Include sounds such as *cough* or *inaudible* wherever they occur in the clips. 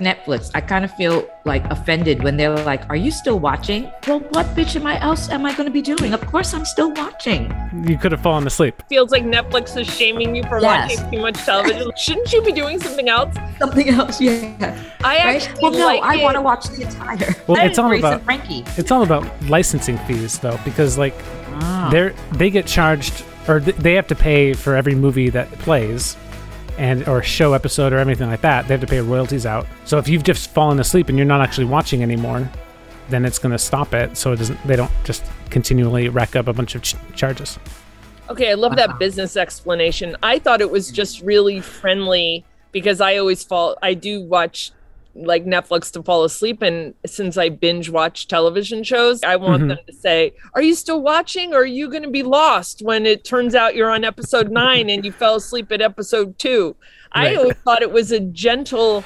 Netflix. I kind of feel like offended when they're like, "Are you still watching?" Well, what bitch am I else am I going to be doing? Of course, I'm still watching. You could have fallen asleep. Feels like Netflix is shaming you for Yes. watching too much television. *laughs* Shouldn't you be doing something else? Something else, yeah. I Right? actually Well, no, like I it. want to watch the entire. Well, it's all about- Frankie. It's all about licensing fees though, because like Ah. they're they get charged or th- they have to pay for every movie that plays and or show episode or anything like that they have to pay royalties out so if you've just fallen asleep and you're not actually watching anymore then it's going to stop it so it doesn't they don't just continually rack up a bunch of ch- charges Okay, I love Wow. that business explanation. I thought it was just really friendly because I always fall I do watch like Netflix to fall asleep and since I binge watch television shows, I want Mhm. them to say, "Are you still watching or are you going to be lost when it turns out you're on episode 9 and you fell asleep at episode 2?" I always thought it was a gentle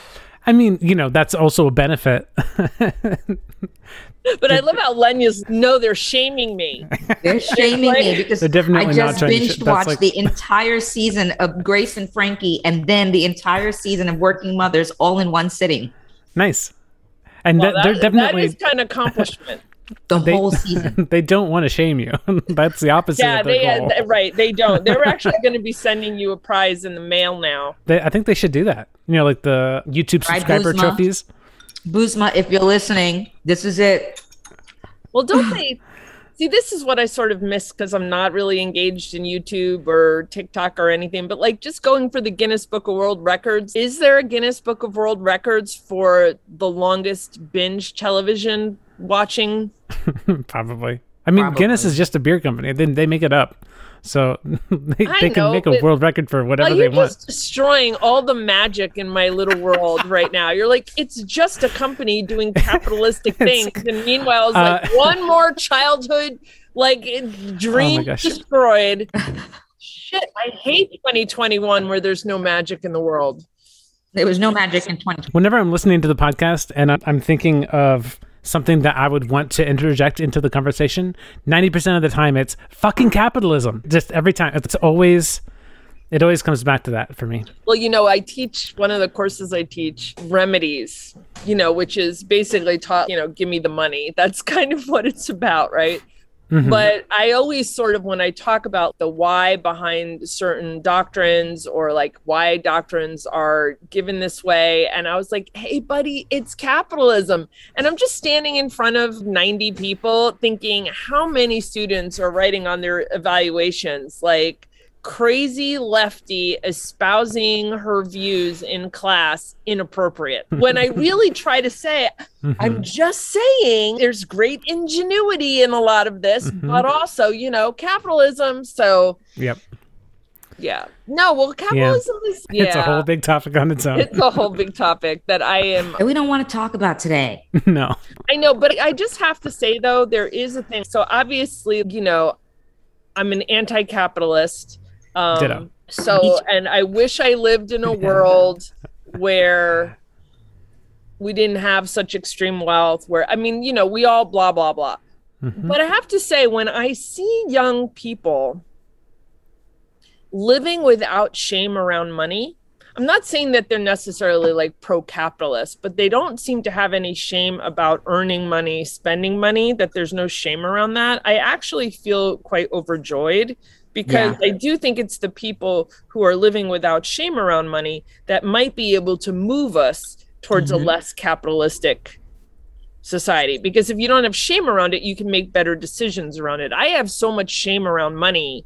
i mean you know that's also a benefit *laughs* *laughs* but I love how Lenya's no, they're shaming me. They're shaming like- me because They're definitely I just trying to binge watched like- the entire season of Grace and Frankie, and then the entire season of Working Mothers all in one sitting. nice and Well, th- they're definitely that is kind of accomplishment. *laughs* The they, whole season. *laughs* they don't want to shame you that's the opposite yeah, of their they goal. uh, right. They don't. They're actually going to be sending you a prize in the mail now. They, I think they should do that. You know, like the YouTube subscriber Guzma? trophies. Buzma, if you're listening, this is it. Well, don't they? See, this is what I sort of miss because I'm not really engaged in YouTube or TikTok or anything. But like, just going for the Guinness Book of World Records. Is there a Guinness Book of World Records for the longest binge television watching? *laughs* Probably. I mean, Guinness is just a beer company. Then they make it up, so *laughs* they, I they can know, make a world record for whatever Well, they you're want. just destroying all the magic in my little world right now. You're like, it's just a company doing *laughs* capitalistic things, and meanwhile, it's like Uh, one more childhood like dream Oh destroyed. *laughs* Shit, I hate 2021 where there's no magic in the world. There was no magic in 20. Whenever I'm listening to the podcast and I'm- I'm thinking of something that I would want to interject into the conversation, 90% of the time it's fucking capitalism. Just every time. It's always, it always comes back to that for me. Well, you know, I teach one of the courses I teach remedies, you know, which is basically taught, you know, give me the money. That's *laughs* kind of what it's about, right? Mhm. But I always sort of, when I talk about the why behind certain doctrines or like why doctrines are given this way, and I was like, hey, buddy, it's capitalism. And I'm just standing in front of 90 people thinking, how many students are writing on their evaluations? Like, crazy lefty espousing her views in class inappropriate. When I *laughs* really try to say. I'm just saying there's great ingenuity in a lot of this, Mhm. but also, you know, capitalism. So, Yep. yeah. No, well, capitalism is, yeah. *laughs* It's a whole big topic on its own. it's a whole big topic that I am that we don't want to talk about today. *laughs* no. I know, but I just have to say though, there is a thing. So obviously, you know, I'm an anti-capitalist. Um, Ditto. So, and I wish I lived in a *laughs* world where we didn't have such extreme wealth. Where I mean, you know, we all blah blah blah. Mhm. But I have to say, when I see young people living without shame around money, I'm not saying that they're necessarily like pro capitalist, but they don't seem to have any shame about earning money, spending money, that there's no shame around that. I actually feel quite overjoyed because I do think it's the people who are living without shame around money that might be able to move us towards Mhm. a less capitalistic society. Because if you don't have shame around it you can make better decisions around it. I have so much shame around money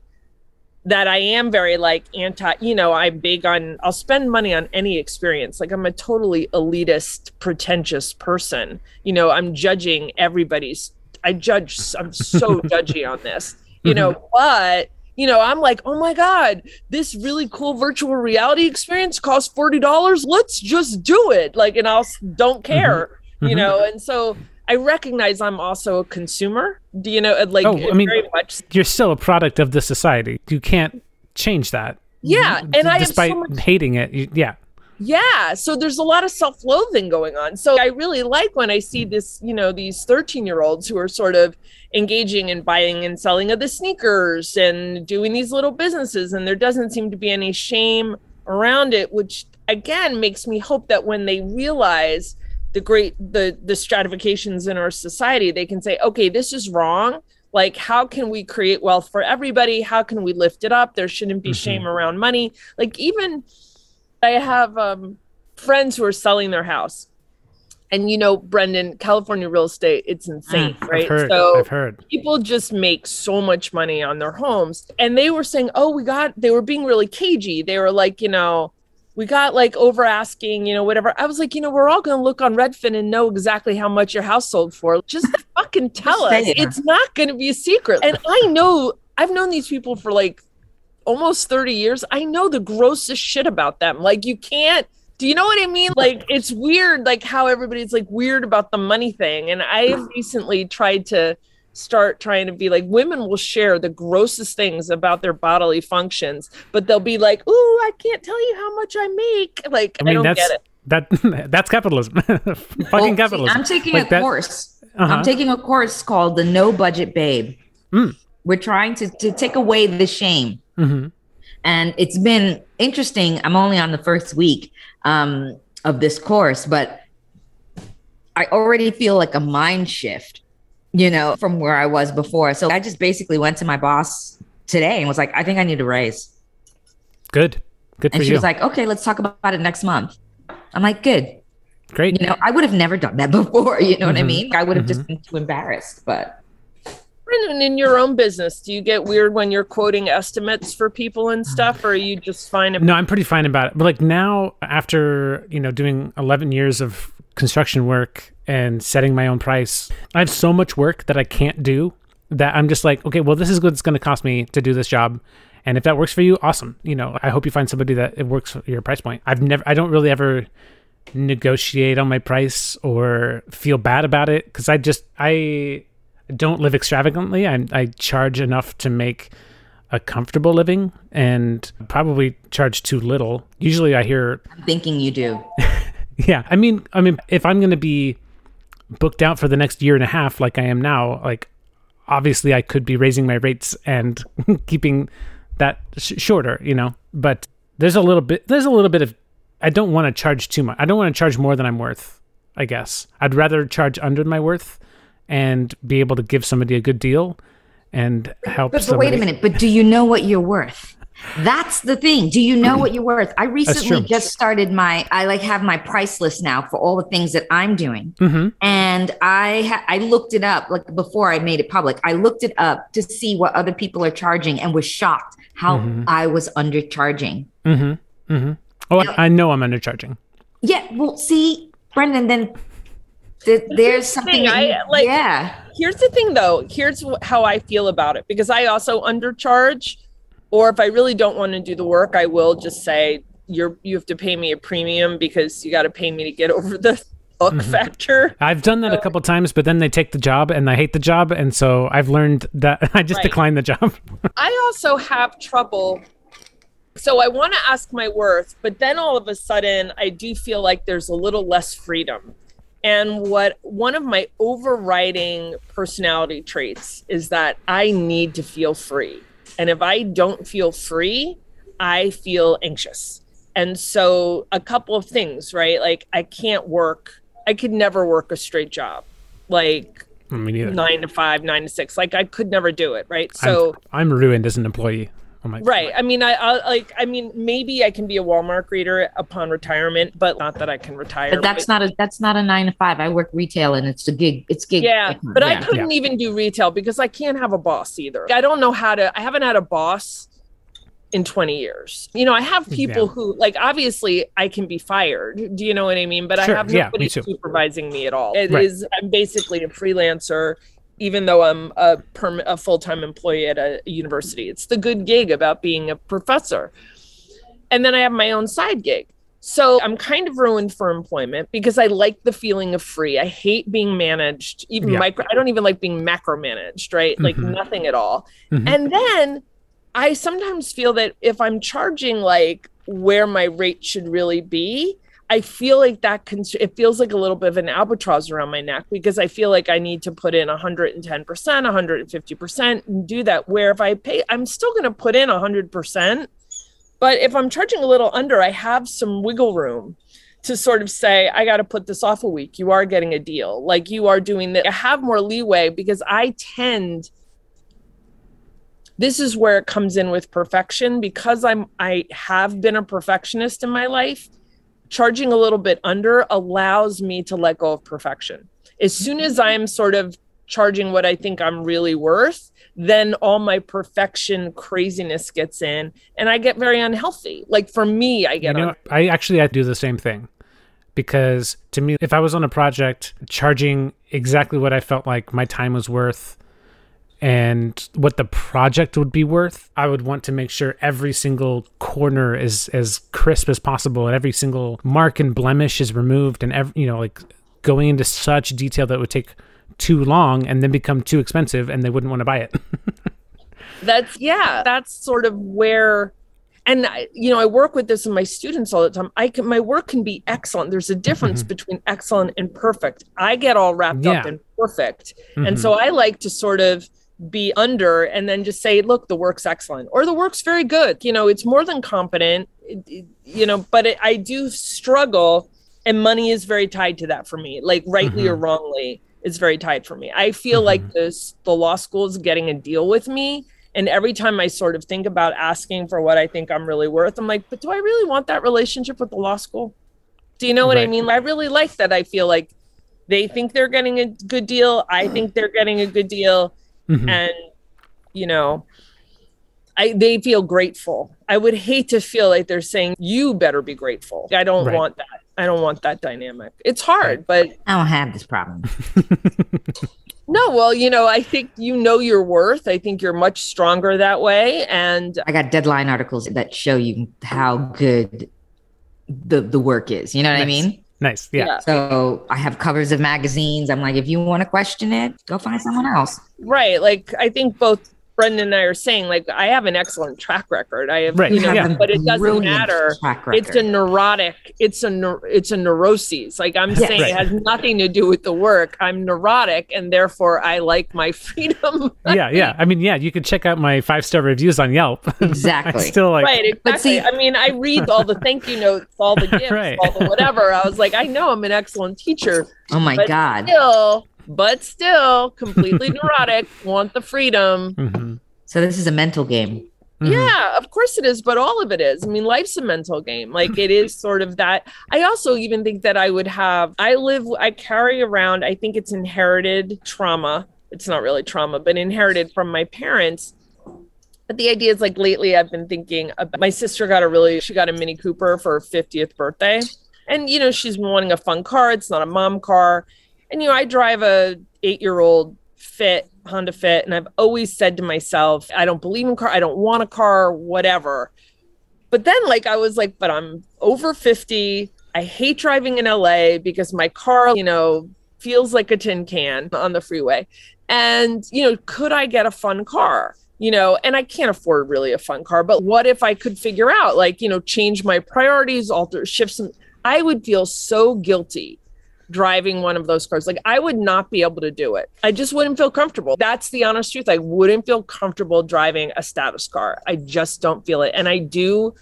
that i am very like anti you know i'm big on i'll spend money on any experience. Like i'm a totally elitist pretentious person. You know i'm judging everybody's i judge i'm so *laughs* judgy on this. You know but you know i'm like oh my god this really cool virtual reality experience costs $40 let's just do it like and i'll don't care you Mhm. know and so i recognize i'm also a consumer do you know like Oh, I mean- very much You're still a product of the society. You can't change that. yeah and i have Despite so much hating it, you, yeah. Yeah so there's a lot of self-loathing going on so i really like when i see this you know these 13 year olds who are sort of engaging in buying and selling of the sneakers and doing these little businesses and there doesn't seem to be any shame around it, which again makes me hope that when they realize the great the the stratifications in our society, they can say, okay, this is wrong. Like, how can we create wealth for everybody? How can we lift it up? There shouldn't be Mhm. shame around money. Like, even I have um, friends who are selling their house. And you know, Brendan, California real estate, it's insane, Mm, right? I've heard. So I've heard. people just make so much money on their homes and they were saying oh we got they were being really cagey they were like you know we got like over asking you know whatever i was like you know we're all going to look on redfin and know exactly how much your house sold for just *laughs* fucking tell us it. it's not going to be a secret and i know i've known these people for like almost 30 years i know the grossest shit about them like you can't do you know what I mean? Like it's weird, like how everybody's like weird about the money thing. And I have recently tried to start trying to be like women will share the grossest things about their bodily functions, but they'll be like, "Ooh, I can't tell you how much I make." Like I, I mean, don't that's get it. that *laughs* that's capitalism. *laughs* Fucking Well, capitalism. I'm taking Like a that- course. Uh-huh. I'm taking a course called the No Budget Babe. Mm. We're trying to, to take away the shame. Mhm. And it's been interesting. I'm only on the first week um, of this course, but I already feel like a mind shift, you know, from where I was before. So I just basically went to my boss today and was like, I think I need a raise. Good. Good for And she you. was like, okay, let's talk about it next month. I'm like, good. Great. You know, I would have never done that *laughs* before. You know what I Mhm. mean? I would have Mhm. just been too embarrassed. But Brendan, in your own business, do you get weird when you're quoting estimates for people and *sighs* stuff, or are you just fine? About- No, I'm pretty fine about it. But like now, after you know doing 11 years of construction work and setting my own price, I have so much work that I can't do that I'm just like, okay, well, this is what it's going to cost me to do this job. And if that works for you, awesome. You know, I hope you find somebody that it works for your price point. I've never, I don't really ever negotiate on my price or feel bad about it because I just, I don't live extravagantly. I, I charge enough to make a comfortable living and probably charge too little. Usually I hear, I'm thinking you do. *laughs* yeah, I mean, I mean, if I'm going to be booked out for the next year and a half, like I am now, like obviously I could be raising my rates and *laughs* keeping that sh- shorter, you know, but there's a little bit, there's a little bit of, I don't want to charge too much. I don't want to charge more than I'm worth, I guess. I'd rather charge under my worth and be able to give somebody a good deal and help But, but wait a minute. But do you know what you're worth? That's the thing. Do you know what you're worth? I recently just started my. I like have my price list now for all the things that I'm doing, Mhm. and I ha- I looked it up like before I made it public. I looked it up to see what other people are charging, and was shocked how Mhm. I was undercharging. Mm-hmm. Mm-hmm. Oh, I, I know I'm undercharging. Yeah. Well, see, Brendan, then th- there's something. thing, that I, like- yeah. here's the thing though here's how i feel about it because i also undercharge or if i really don't want to do the work i will just say you're you have to pay me a premium because you got to pay me to get *laughs* over the hook Mhm. factor I've done that a couple times, but then they take the job and I hate the job, and so I've learned that *laughs* I just Right. decline the job. *laughs* i also have trouble so i want to ask my worth but then all of a sudden i do feel like there's a little less freedom and what one of my overriding personality traits is that i need to feel free. And if i don't feel free i feel anxious. And so a couple of things right? Like i can't work. I could never work a straight job. Like I mean, either. nine to five nine to six. Like i could never do it right? So I'm, I'm ruined as an employee. My Right. I mean, I, I like. I mean, maybe I can be a Walmart greeter upon retirement, but not that I can retire. But that's not a that's not a nine to five. I work retail, and it's a gig. It's gig. Yeah, but I couldn't even do retail because I can't have a boss either. I don't know how to. I haven't had a boss in 20 years. You know, I have people Yeah. who like obviously I can be fired. Do you know what I mean? But Sure, I have yeah, me nobody too. supervising me at all. It is. Right. I'm basically a freelancer even though I'm a perm- a full-time employee at a university. It's the good gig about being a professor. And then I have my own side gig. So I'm kind of ruined for employment because I like the feeling of free. I hate being managed, even Yeah. micro. I don't even like being macromanaged, right? Like Mhm. nothing at all. Mhm. And then I sometimes feel that if I'm charging like where my rate should really be, I feel like that can, it feels like a little bit of an albatross around my neck because I feel like I need to put in 110%, 150% and do that. Where if I pay, I'm still going to put in 100%, But if I'm charging a little under, I have some wiggle room to sort of say, I got to put this off a week. You are getting a deal. Like you are doing that. I have more leeway because I tend this is where it comes in with perfection because i'm i have been a perfectionist in my life charging a little bit under allows me to let go of perfection. As soon as i'm sort of charging what i think i'm really worth then all my perfection craziness gets in and i get very unhealthy. Like for me i get You know, I actually I do the same thing because to me, if I was on a project charging exactly what I felt like my time was worth and what the project would be worth, I would want to make sure every single corner is as crisp as possible and every single mark and blemish is removed and every, you know, like going into such detail that would take too long and then become too expensive and they wouldn't want to buy it. *laughs* that's yeah that's sort of where and I, you know i work with this in my students all the time. I can my work can be excellent. There's a difference mm-hmm. between excellent and perfect. I get all wrapped up in perfect. And mm-hmm. so i like to sort of be under and then just say look the work's excellent or the work's very good you know it's more than competent you know but it, i do struggle and money is very tied to that for me like rightly or mm-hmm. wrongly it's very tied for me i feel like mm-hmm. this the law school is getting a deal with me and every time I sort of think about asking for what I think I'm really worth, I'm like, but do I really want that relationship with the law school? Do you know what I Right. mean? I really like that. I feel like they think they're getting a good deal. I *clears throat* think they're getting a good deal. Mhm. And, you know, I they feel grateful. I would hate to feel like they're saying, you better be grateful. I don't Right. want that. I don't want that dynamic. It's hard, but I don't have this problem. *laughs* no, well, you know, I think you know your worth. I think you're much stronger that way. And I got deadline articles that show you how good the the work is. You know what I mean? Nice. Yeah. yeah. So I have covers of magazines. I'm like, if you want to question it, go find someone else. Right. Like I think both Brendan and I are saying, like, I have an excellent track record. I have, Right, you know, yeah. but it doesn't brilliant matter. It's a neurotic. It's a neur- it's a neuroses. Like I'm Yes. saying, it has nothing to do with the work. I'm neurotic, and therefore I like my *laughs* freedom. yeah, yeah. I mean, yeah, you could check out my five star reviews on Yelp. *laughs* Exactly. Still like right. Exactly. But see- I mean, I read all the thank you notes, all the *laughs* gifts, Right. all the whatever. I was like, I know I'm an excellent teacher, oh my but god. still, but still, completely *laughs* neurotic. Want the freedom. Mhm. So this is a mental game. Mhm. Yeah, of course it is, but all of it is. I mean, life's a mental game. Like it is sort of that. I also even think that I would have, I live, I carry around, I think it's inherited trauma. It's not really trauma, but inherited from my parents. But the idea is like lately I've been thinking about my sister got a really, she got a Mini Cooper for her 50th birthday. And, you know, she's been wanting a fun car. It's not a mom car. And, you know, I drive a eight year old Fit, Honda Fit, and I've always said to myself, I don't believe in car, I don't want a car, whatever. But then, like, I was like, but I'm over 50. I hate driving in LA because my car, you know, feels like a tin can on the freeway. And, you know, could I get a fun car? You know, and I can't afford really a fun car, but what if I could figure out, like, you know, change my priorities, alter, shift some? I would feel so guilty driving one of those cars. Like I would not be able to do it. I just wouldn't feel comfortable. That's the honest truth. I wouldn't feel comfortable driving a status car. I just don't feel it. And I do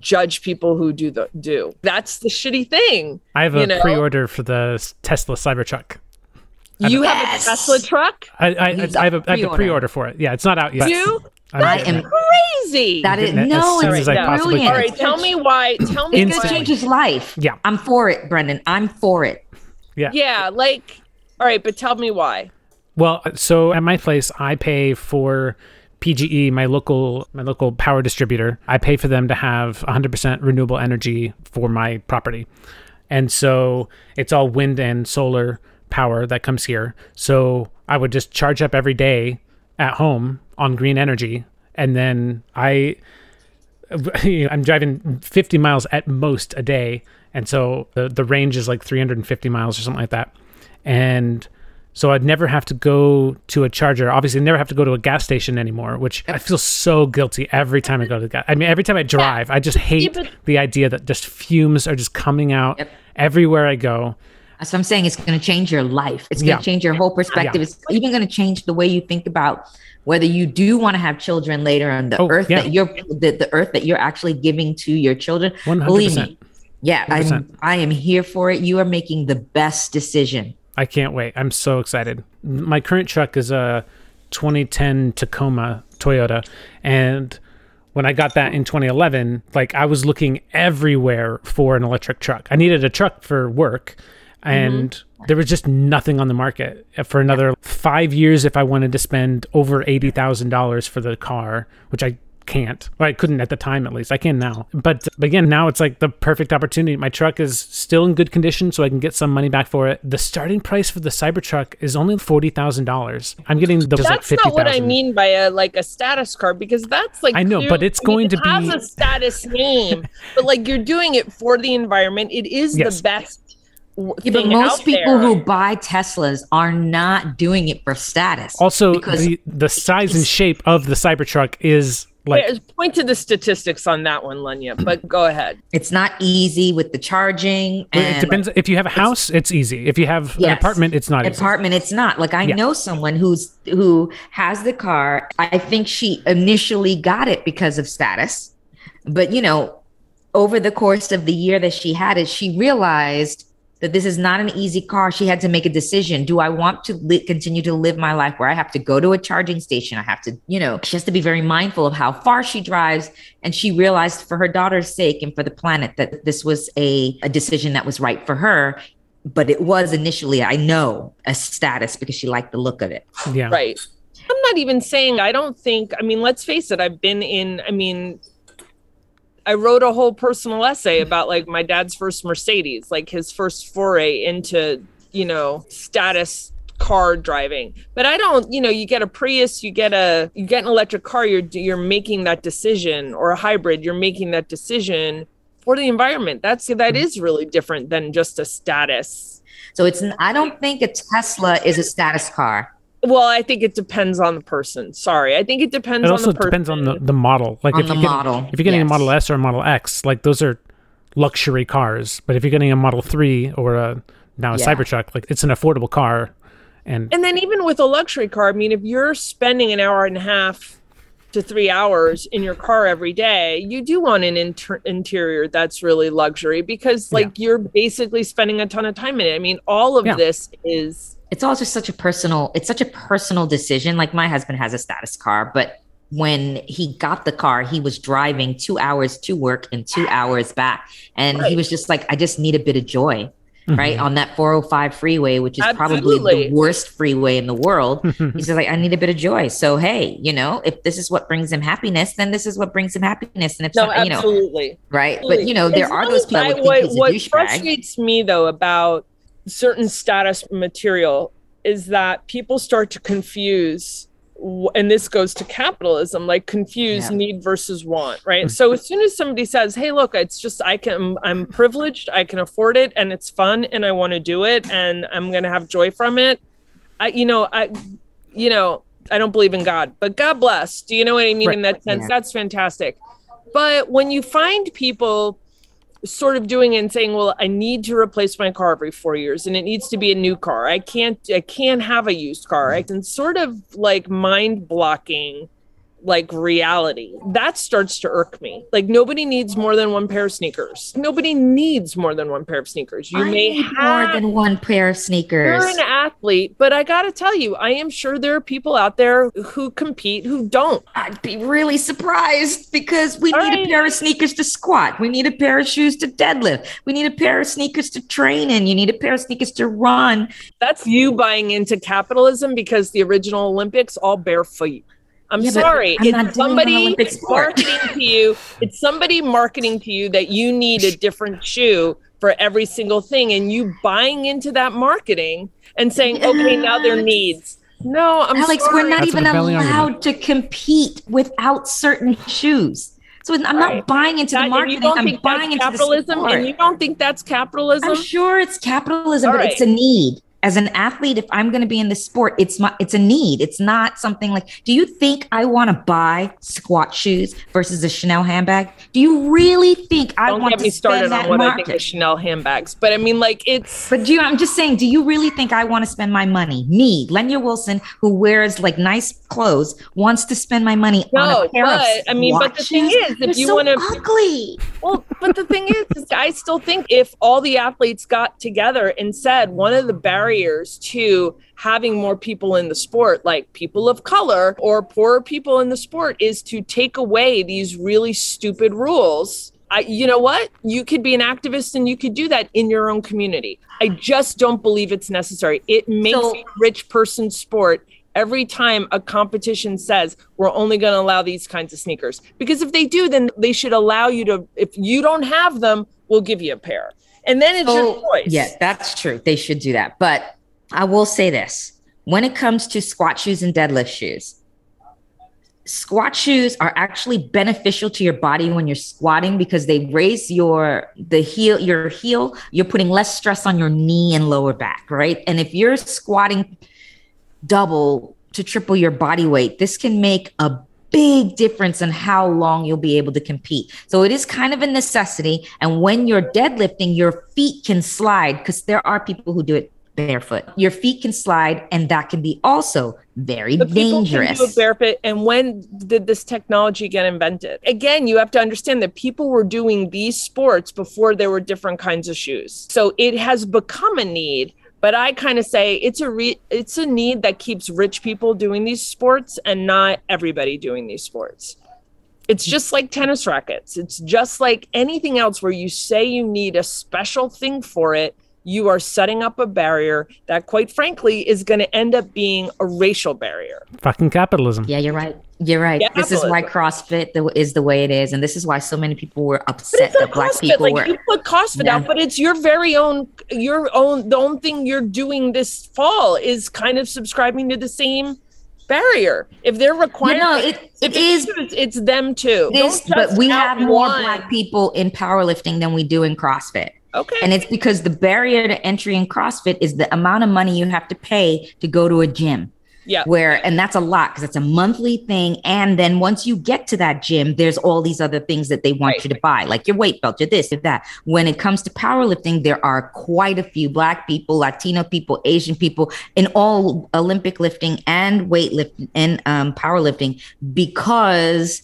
judge people who do the do. That's the shitty thing. I have a you know? pre-order for the Tesla Cybertruck. You Yes. have a Tesla truck? I, I, He's I have a, I have a pre-order. pre-order for it. Yeah, it's not out yet. You? I'm I am. Crazy. that is getting it no, it's as I brilliant. can. All right, tell me why. Tell me It's gonna why. change his life. Yeah. I'm for it, Brendan. I'm for it. Yeah. Yeah, like all right, but tell me why. Well, so at my place, I pay for PGE, my local my local power distributor. I pay for them to have 100% renewable energy for my property, and so it's all wind and solar power that comes here. So I would just charge up every day at home on green energy, and then I *laughs* I'm driving 50 miles at most a day, and so the the range is like 350 miles or something like that, and so I'd never have to go to a charger. Obviously, never have to go to a gas station anymore, which I feel so guilty every time I go to the gas. I mean, every time I drive, I just hate the idea that just fumes are just coming out everywhere I go. What I'm saying. It's going to change your life. It's going to Yeah. change your whole perspective. It's even going to change the way you think about whether you do want to have children later on the Oh, earth yeah. that you're the, the earth that you're actually giving to your children. Believe 100%. me. Yeah, I'm I am here for it. You are making the best decision. I can't wait. I'm so excited. My current truck is a 2010 Tacoma Toyota, and when I got that in 2011, like I was looking everywhere for an electric truck. I needed a truck for work, Mm-hmm. and there was just nothing on the market uh, for another five years. If I wanted to spend over eighty thousand dollars for the car, which I can't. Well, I couldn't at the time, at least. I can now. But, again, now it's like the perfect opportunity. My truck is still in good condition, so I can get some money back for it. The starting price for the Cybertruck is only forty thousand dollars. I'm getting the like That's fifty not what I mean by a like a status car because that's like I know, but it's I mean, going to it has be- a status name, but like you're doing it for the environment. It is Yes. the best. W- Yeah, but most people there. who buy Teslas are not doing it for status. Also, because the the size and shape of the Cybertruck is like Wait, point to the statistics on that one, Lenya. But go ahead. it's not easy with the charging. And it depends. If you have a house, it's easy. If you have an apartment, it's not easy. apartment it's not like i Yeah. know someone who's who has the car i think she initially got it because of status but you know over the course of the year that she had it she realized that this is not an easy car. She had to make a decision. Do i want to li- continue to live my life where i have to go to a charging station? I have to you know she has to be very mindful of how far she drives. And she realized for her daughter's sake and for the planet that this was a, a decision that was right for her. But it was initially i know a status because she liked the look of it. Yeah. Right. I'm not even saying I don't think, I mean, let's face it, I've been in, I mean, I wrote a whole personal essay about like my dad's first Mercedes, like his first foray into, you know, status car driving. But I don't, you know, you get a Prius, you get a you get an electric car, you're you're making that decision or a hybrid, you're making that decision for the environment. That's that is really different than just a status. so it's i don't think a tesla is a status car Well, I think it depends on the person. Sorry. I think it depends It on also the person. depends on the, the model. Like On if the you're getting, if you're getting a. Model S or a Model X, like those are luxury cars. But if you're getting a Model Three or a now a Yeah. Cybertruck, like it's an affordable car. And And then even with a luxury car, I mean, if you're spending an hour and a half to three hours in your car every day, you do want an inter- interior that's really luxury because, like, you're basically spending a ton of time in it. I mean, all of Yeah. this is it's also such a personal it's such a personal decision. Like my husband has a status car but when he got the car he was driving two hours to work and two hours back. And he was just like i just need a bit of joy mm-hmm. right? On that 405 freeway which is probably the worst freeway in the world. *laughs* He's just like i need a bit of joy. So hey you know if this is what brings him happiness then this is what brings him happiness. And if no, some- you know absolutely. right? But you know there As are those people I- what, what frustrates me though about certain status material is that people start to confuse and this goes to capitalism like confuse Yeah. need versus want right mm-hmm. so as soon as somebody says hey look it's just i can i'm privileged i can afford it and it's fun and i want to do it and i'm going to have joy from it i you know i you know i don't believe in god but god bless do you know what i mean Right. in that sense Yeah. that's fantastic but when you find people sort of doing and saying, "Well, I need to replace my car every four years, and it needs to be a new car. I can't, I can't have a used car." I can sort of like mind blocking, like reality. That starts to irk me. Like nobody needs more than one pair of sneakers. Nobody needs more than one pair of sneakers. You I may need have more than one pair of sneakers you're an athlete, but I got to tell you, I am sure there are people out there who compete who don't. I'd be really surprised because we All need right. a pair of sneakers to squat. We need a pair of shoes to deadlift. We need a pair of sneakers to train in. You need a pair of sneakers to run. That's you buying into capitalism because the original Olympics all bare feet. I'm Yeah, sorry. I'm it's somebody Olympic marketing to you. It's somebody marketing to you that you need a different shoe for every single thing, and you buying into that marketing and saying, "Okay, now their needs." No, I'm Alex, sorry. we're not That's even allowed argument. to compete without certain shoes. So I'm Right. not buying into That- the and marketing. you don't I'm think buying that's into capitalism, the and you don't think that's capitalism. I'm sure it's capitalism, All but it's a need. As an athlete, if I'm going to be in this sport, it's my it's a need. It's not something like. Do you think I want to buy squat shoes versus a Chanel handbag? Do you really think I Don't want get to me started that on what I market? think of Chanel handbags, but I mean, like it's But do you, I'm just saying, do you really think I want to spend my money? Me, Lenya Wilson, who wears like nice clothes, wants to spend my money on No, a pair of but, I mean, but the thing is, if They're you so wanna- ugly. Well, but the thing is, is, I still think if all the athletes got together and said one of the barriers to having more people in the sport, like people of color or poorer people in the sport, is to take away these really stupid rules. I, you know what? You could be an activist and you could do that in your own community. I just don't believe it's necessary. It makes So- a rich person sport every time a competition says we're only going to allow these kinds of sneakers because if they do then they should allow you to if you don't have them we'll give you a pair and then it's your So, choice Yeah, that's true. They should do that. But I will say this when it comes to squat shoes and deadlift shoes, squat shoes are actually beneficial to your body when you're squatting because they raise your the heel your heel you're putting less stress on your knee and lower back right and if you're squatting double to triple your body weight this can make a big difference in how long you'll be able to compete so it is kind of a necessity and when you're deadlifting your feet can slide because there are people who do it barefoot your feet can slide and that can be also very But people dangerous it barefoot. And when did this technology get invented? Again, you have to understand that people were doing these sports before there were different kinds of shoes. So it has become a need. But I kind of say it's a re- it's a need that keeps rich people doing these sports and not everybody doing these sports. It's hmm. just like tennis rackets. It's just like anything else where you say you need a special thing for it you are setting up a barrier that, quite frankly, is going to end up being a racial barrier. Fucking capitalism. Yeah, you're right. You're right. Yeah, this is why CrossFit is the way it is, and this is why so many people were upset that black CrossFit. people like were. you put CrossFit Yeah. out, but it's your very own, your own. The only thing you're doing this fall is kind of subscribing to the same barrier. If they're requiring, know, it, it is. it's, it's them too. It is, but we have more one. black people in powerlifting than we do in CrossFit. Okay. And it's because the barrier to entry in CrossFit is the amount of money you have to pay to go to a gym. Yeah. Where, and that's a lot because it's a monthly thing. And then once you get to that gym, there's all these other things that they want Right. you to buy, like your weight belt, your this, your that. When it comes to powerlifting, there are quite a few Black people, Latino people, Asian people in all Olympic lifting and weightlifting and um, powerlifting because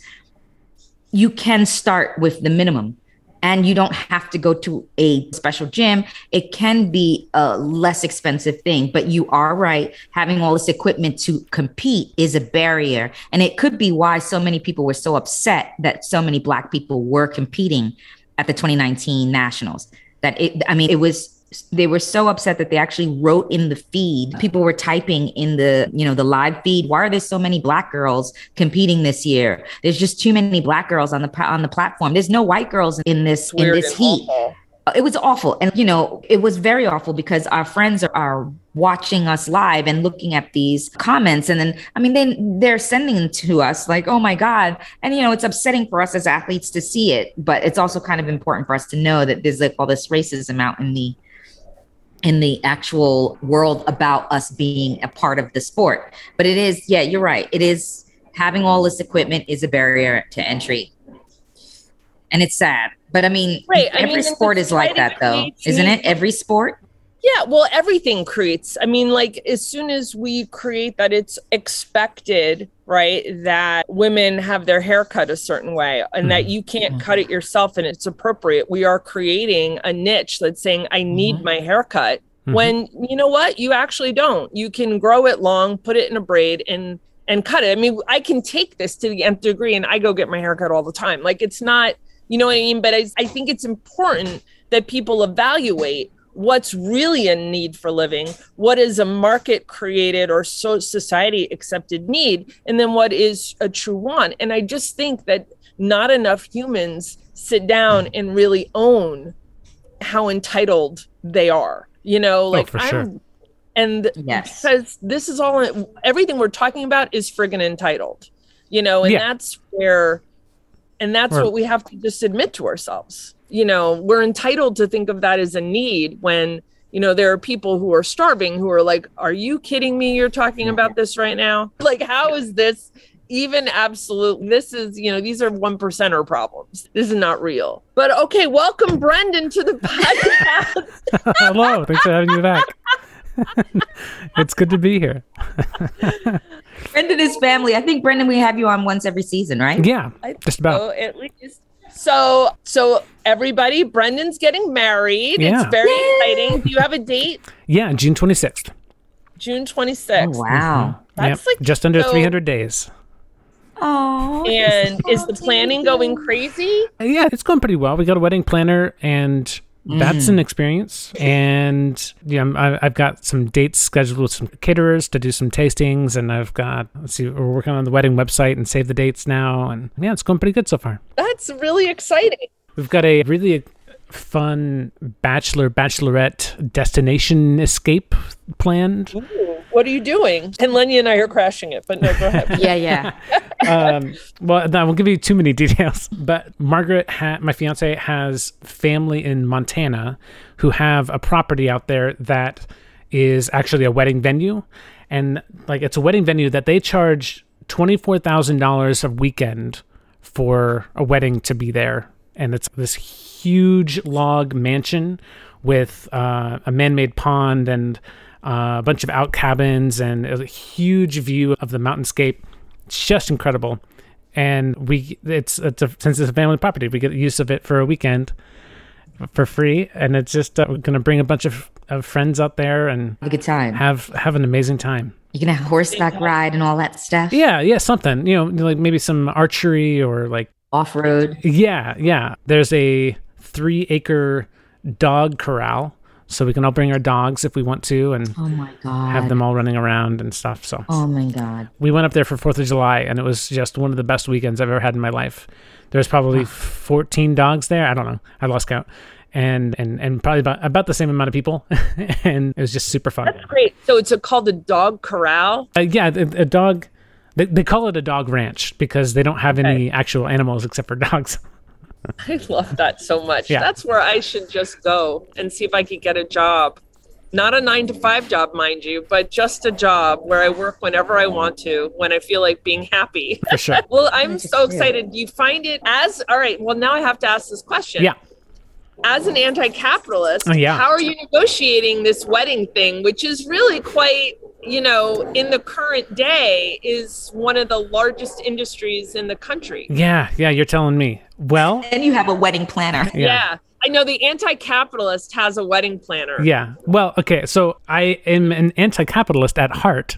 you can start with the minimum and you don't have to go to a special gym. It can be a less expensive thing, but you are right. Having all this equipment to compete is a barrier. And it could be why so many people were so upset that so many Black people were competing at the 2019 Nationals. That it, I mean, it was they were so upset that they actually wrote in the feed. Uh. People were typing in the you know the live feed why are there so many black girls competing this year? There's just too many black girls on the on the platform. There's no white girls in this in this heat. awful. Uh, it was awful. And you know it was very awful because our friends are, are watching us live and looking at these comments. And then i mean they they're sending them to us like oh my god. And you know it's upsetting for us as athletes to see it but it's also kind of important for us to know that there's like all this racism out in the in the actual world about us being a part of the sport. But it is yeah you're right. It is having all this equipment is a barrier to entry. And it's sad. But i mean Right, I every mean, sport is like that though isn't it? every sport Yeah, well, everything creates. I mean, like as soon as we create that it's expected, right, that women have their hair cut a certain way and that you can't cut it yourself and it's appropriate, we are creating a niche that's saying, I need Mhm. my haircut. Mhm. When you know what? You actually don't. You can grow it long, put it in a braid and and cut it. I mean, I can take this to the nth degree and I go get my haircut all the time. Like it's not, you know what I mean? But I, I think it's important that people evaluate what's really a need for living, what is a market created or so society accepted need, and then what is a true want. And I just think that not enough humans sit down and really own how entitled they are. You know, oh, like for I'm sure. and yes because this is all everything we're talking about is friggin' entitled you know and Yeah. that's where and that's Or- what we have to just admit to ourselves you know we're entitled to think of that as a need when you know, there are people who are starving who are like, Are you kidding me? You're talking about this right now? *laughs* Like, how is this even absolute? This is, you know, these are one percenter problems. This is not real. But okay, welcome, Brendan, to the *laughs* podcast. *laughs* Hello, thanks for having me back. it's good to be here. Brendan is family. I think Brendan, we have you on once every season, right? Yeah, just about. So at least. So, so everybody, Brendan's getting married. Yeah. It's very exciting. Do you have a date? Yeah, June 26th. June 26th. Oh, wow. Mm-hmm. That's Yep, like just under so- 300 days. Oh. And is the planning going crazy? Yeah, it's going pretty well. We got a wedding planner, and that's an mm. experience. And yeah, I'm- I, I've got some dates scheduled with some caterers to do some tastings, and I've got let's see, we're working on the wedding website and save the dates now, and yeah, it's going pretty good so far. That's really exciting. We've got a really fun bachelor bachelorette destination escape planned. Ooh, what are you doing? And Lenny and I are crashing it, but no, go ahead. *laughs* Yeah, yeah. Um, well, I won't give you too many *laughs* details, but Margaret, ha- my fiance, has family in Montana who have a property out there that is actually a wedding venue, and like it's a wedding venue that they charge twenty four thousand dollars a weekend for a wedding to be there, and it's this huge log mansion with uh, a man-made pond and uh, a bunch of out cabins and a huge view of the mountainscape. It's just incredible, and we it's it's a, since it's a family property, we get use of it for a weekend for free, and it's just uh, we're gonna bring a bunch of, of friends out there and Have a good time. have have an amazing time. You can have horseback ride and all that stuff. Yeah, yeah, something you know, like maybe some archery or like Off road. yeah, yeah. There's a three acre dog corral, so we can all bring our dogs if we want to, and Oh my god. have them all running around and stuff. So Oh my god. we went up there for Fourth of July, and it was just one of the best weekends I've ever had in my life. There's probably 14 dogs there. I don't know. I lost count. And, and and probably about about the same amount of people, *laughs* and it was just super fun. That's great. So it's a, called the Dog Corral. Uh, yeah, a, a dog. They, they call it a dog ranch because they don't have any actual animals except for *laughs* dogs. *laughs* I love that so much. Yeah. That's where I should just go and see if I could get a job. Not a nine to five job, mind you, but just a job where I work whenever I want to, when I feel like being happy. For sure. *laughs* well, I'm so excited. Do you find it as all right? Well, now I have to ask this question. Yeah. As an anti capitalist, Oh, yeah. how are you negotiating this wedding thing, which is really quite, you know, in the current day, is one of the largest industries in the country? Yeah, yeah, you're telling me. Well, And you have a wedding planner. yeah. Yeah. I know the anti capitalist has a wedding planner. Yeah. Well, okay. So I am an anti capitalist at heart.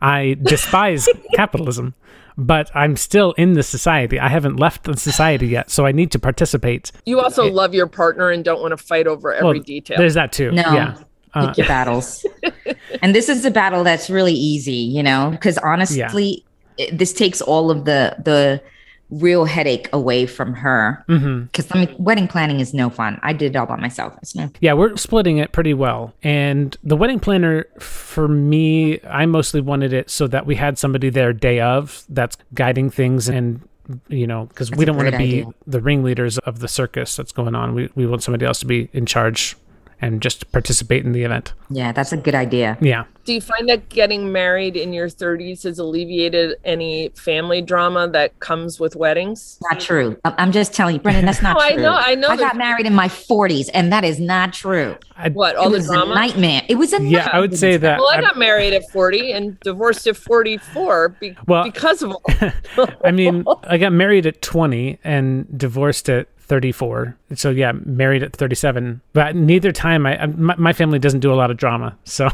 I despise *laughs* capitalism, but I'm still in the society. I haven't left the society yet, so I need to participate. You also eh, love your partner and don't want to fight over every Well, detail. There's that too. No. Yeah. Uh, Pick your battles. *laughs* and this is a battle that's really easy, you know, because honestly, it, this takes all of the the real headache away from her. Because I mean, wedding planning is no fun. I did it all by myself. It's no. Yeah, we're splitting it pretty well. And the wedding planner, for me, I mostly wanted it so that we had somebody there day of that's guiding things and you know, because we don't want to be idea. the ringleaders of the circus that's going on. We, we want somebody else to be in charge and just participate in the event. Yeah, that's a good idea. Yeah. Do you find that getting married in your 30s has alleviated any family drama that comes with weddings? Not true. I- I'm just telling you, Brendan. That's not No, *laughs* I know- I know I got married in my 40s, and that is not true. I, What, It all the was a drama? nightmare. It was a yeah, I would say that. Well, I I- got married at 40 and divorced at 44 be- Well- because of all. *laughs* I mean, I got married at 20 and divorced at 34. So yeah, married at 37. But neither time, I I- my, my family doesn't do a lot of drama. *laughs* So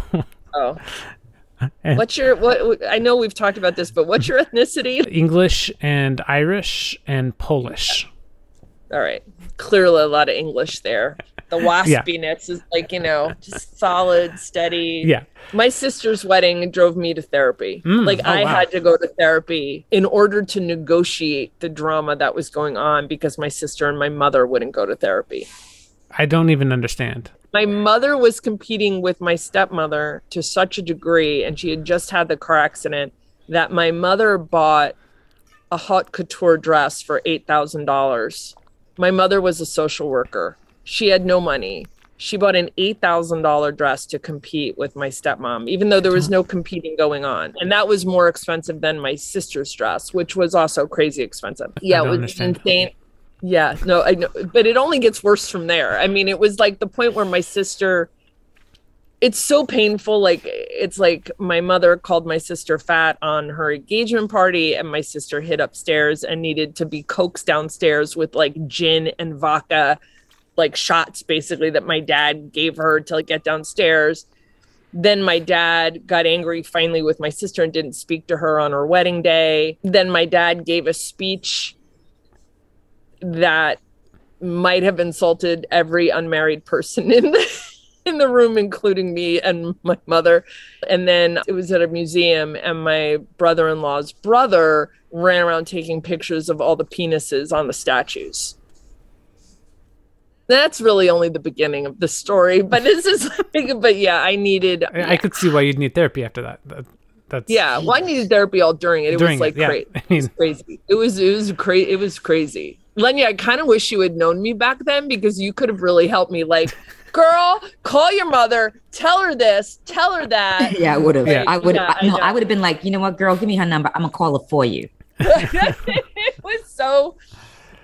Oh. *laughs* And- What's your what I know we've talked about this, but what's your *laughs* ethnicity? English and Irish and Polish. All right. Clearly a lot of English there. The waspiness is like, you know, just solid, steady. Yeah. My sister's wedding drove me to therapy. Mm, like oh, I wow. had to go to therapy in order to negotiate the drama that was going on because my sister and my mother wouldn't go to therapy. I don't even understand. My mother was competing with my stepmother to such a degree, and she had just had the car accident that my mother bought a haute couture dress for $8,000. My mother was a social worker. She had no money. she bought an $8,000 dress to compete with my stepmom, even though there was no competing going on. And that was more expensive than my sister's dress, which was also crazy expensive. Yeah, it was understand. insane. Yeah, no, I know, but it only gets worse from there. I mean, it was like the point where my sister, it's so painful. Like, it's like my mother called my sister fat on her engagement party, and my sister hid upstairs and needed to be coaxed downstairs with like gin and vodka like shots basically that my dad gave her to like, get downstairs. Then my dad got angry finally with my sister and didn't speak to her on her wedding day. Then my dad gave a speech that might have insulted every unmarried person in the *laughs* in the room including me and my mother. And then it was at a museum and my brother-in-law's brother ran around taking pictures of all the penises on the statues that's really only the beginning of the story but this is *laughs* like but yeah i needed I, I could see why you'd need therapy after that. that that's yeah well i needed therapy all during it it During was it, like yeah. cra- *laughs* I it was crazy it was it was crazy it was crazy lenya i kind of wish you had known me back then because you could have really helped me like girl call your mother tell her this tell her that *laughs* yeah, I would have. Yeah. I would. Yeah, I, I no. I would have been like, you know what, girl, give me her number. I'm gonna call her for you. it was so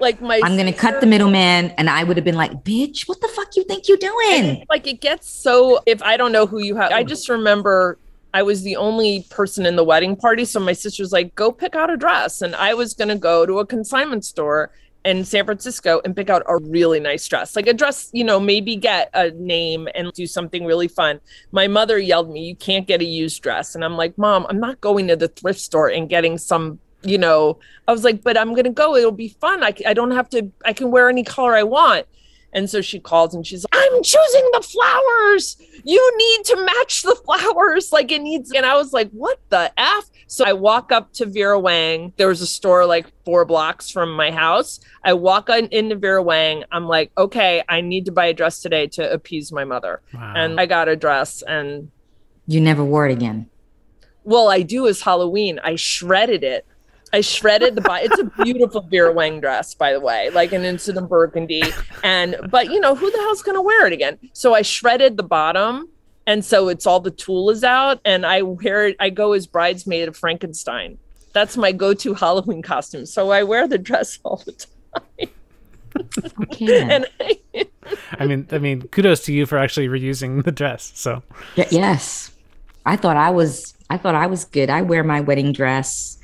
like my I'm gonna cut the middleman, and I would have been like, bitch, what the fuck you think you're doing? like it gets so if i don't know who you have i just remember i was the only person in the wedding party so my sister's like go pick out a dress. And i was going to go to a consignment store in san francisco and pick out a really nice dress. Like a dress you know maybe get a name and do something really fun. My mother yelled me you can't get a used dress. And i'm like mom i'm not going to the thrift store and getting some you know i was like but i'm going to go it'll be fun I don't have to i can wear any color i want and so she calls and she's like, I'm choosing the flowers. You need to match the flowers. *laughs* Like it needs. And I was like, what the F? So I walk up to Vera Wang. There was a store like four blocks from my house. I walk on, into Vera Wang. I'm like, okay, I need to buy a dress today to appease my mother. Wow. And I got a dress. And You never wore it again. well, I do is Halloween. I shredded it. I shredded the body. It's a beautiful Vera Wang dress, by the way, like an incident burgundy. And but you know who the hell's gonna wear it again? So I shredded the bottom, and so it's all the tulle is out, and I wear it. I go as bridesmaid of Frankenstein. That's my go-to *laughs* Halloween costume. So I wear the dress all the time. And I, I mean, I mean, kudos to you for actually reusing the dress. So Y- yes, I thought I was. I thought I was good. I wear my wedding dress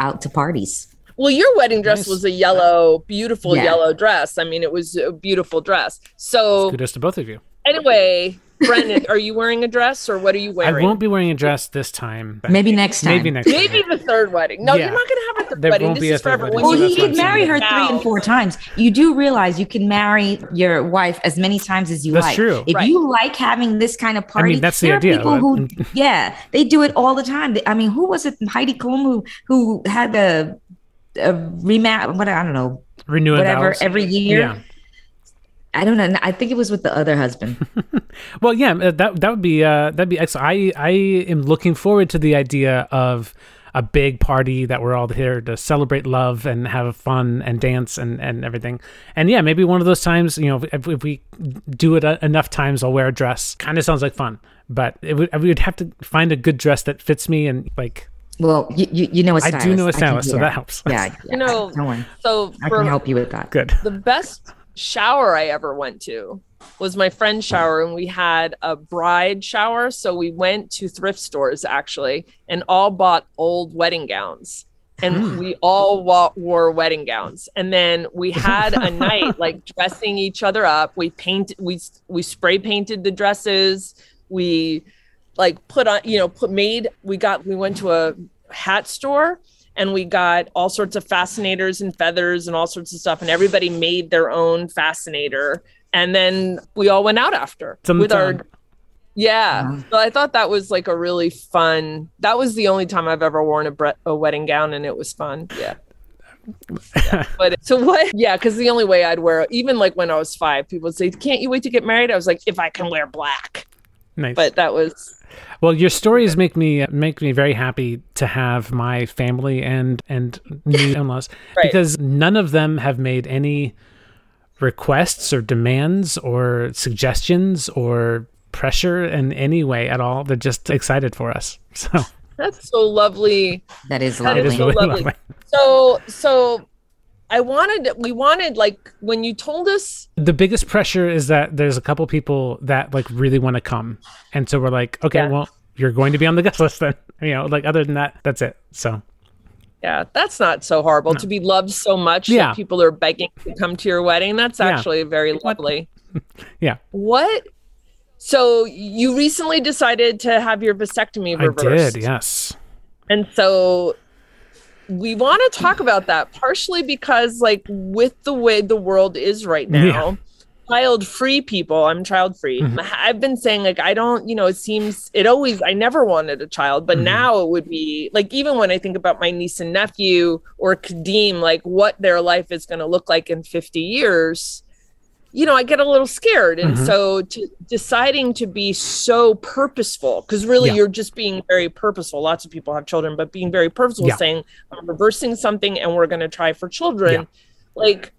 out to parties. Well, your wedding dress Nice. was a yellow, beautiful Yeah. yellow dress. I mean, it was a beautiful dress. So kudos to both of you. anyway, Brendan, are you wearing a dress or what are you wearing? I won't be wearing a dress this time. Maybe next time. Maybe next. time. Maybe the third wedding. No, Yeah. you're not going to have a third There wedding. won't This be a is third forever. wedding, When Well, so you you can marry her now- three and four times. You do realize you can marry your wife as many times as you like. That's like. true. If Right. you like having this kind of party, that's the there idea, Are people who, *laughs* yeah, they do it all the time. I mean, who was it? Heidi Klum who who had the a rematch? What I don't know, Renewing whatever vows. every year. Yeah. I don't know. I think it was with the other husband. *laughs* Well, yeah, uh, that that would be uh, that'd be excellent. I I am looking forward to the idea of a big party that we're all here to celebrate love and have fun and dance and, and everything. And yeah, maybe one of those times, you know, if, if we do it uh, enough times, I'll wear a dress. Kind of sounds like fun, but it would, we would have to find a good dress that fits me and like Well, you you, you know a I stylist. I do know a can- stylist, so yeah. that helps. Yeah, *laughs* yeah, You know, don't. So I for can help you with that. Good. the best shower I ever went to was my friend's shower, and we had a bride shower. So we went to thrift stores actually, and all bought old wedding gowns. And Hmm. we all wa- wore wedding gowns, and then we *laughs* had a night like dressing each other up. We painted, we we spray painted the dresses. We like put on, you know, put made. We got, we went to a hat store and we got all sorts of fascinators and feathers and all sorts of stuff and everybody made their own fascinator and then we all went out after Some with time. our yeah Wow. so i thought that was like a really fun that was the only time i've ever worn a, bre- a wedding gown and it was fun yeah Yeah. *laughs* but so what yeah because the only way i'd wear even like when i was five people would say can't you wait to get married i was like if i can wear black Nice. but that was Well, your stories make me make me very happy to have my family and and new *laughs* in-laws Right. because none of them have made any requests or demands or suggestions or pressure in any way at all. They're just excited for us. *laughs* So That's so lovely. That is lovely. *laughs* it is so really lovely. lovely. So so I wanted we wanted like when you told us The biggest pressure is that there's a couple people that like really want to come. And so we're like, okay, Yeah. well, you're going to be on the guest list then. *laughs* You know, like other than that, that's it. So yeah, that's not so horrible to be loved so much Yeah. that people are begging to come to your wedding. That's Yeah. actually very lovely. *laughs* yeah, What? So you recently decided to have your vasectomy I did. Yes. And so we want to talk about that partially because like with the way the world is right now, Yeah. child free people, I'm child free. Mhm. I've been saying like I don't, you know, it seems it always I never wanted a child, but Mhm. now it would be like even when I think about my niece and nephew or Kadeem, like what their life is going to look like in 50 years, you know, I get a little scared. And Mhm. so to deciding to be so purposeful, because really Yeah. you're just being very purposeful. Lots of people have children, but being very purposeful, Yeah. saying, I'm reversing something and we're going to try for children. Like,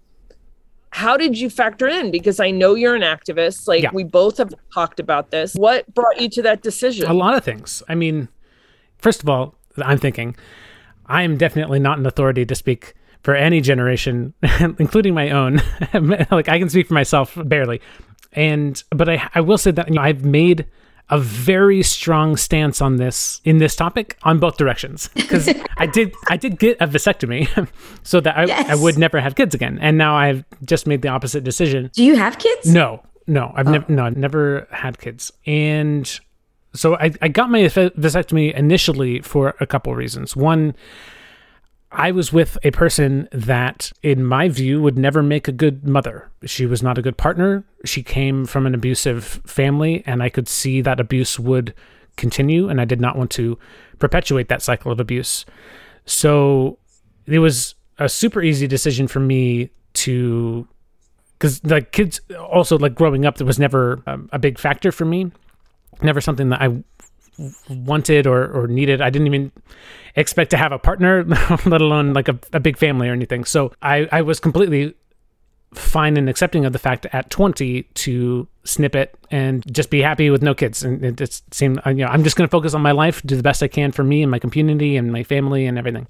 how did you factor in? Because I know you're an activist. Like, Yeah. we both have talked about this. What brought you to that decision? A lot of things. I mean, first of all, I'm thinking I am definitely not an authority to speak for any generation, *laughs* including my own. *laughs* like I can speak for myself barely. And but I I will say that you know, I've made a very strong stance on this in this topic on both directions because *laughs* I did I did get a vasectomy so that I, I would never have kids again and now I've just made the opposite decision Do you have kids? no, no, I've oh. never no, I've never had kids, and so I, I got my vasectomy initially for a couple reasons. One, I was with a person that, in my view, would never make a good mother. She was not a good partner. She came from an abusive family, and I could see that abuse would continue, and I did not want to perpetuate that cycle of abuse. So it was a super easy decision for me to because like kids also like growing up that was never um, a big factor for me never something that i wanted or, or needed. I didn't even expect to have a partner *laughs* let alone like a, a big family or anything. So i i was completely fine and accepting of the fact at 20 to snip it and just be happy with no kids. And it just seemed uh, you know i'm just going to focus on my life do the best i can for me and my community and my family and everything.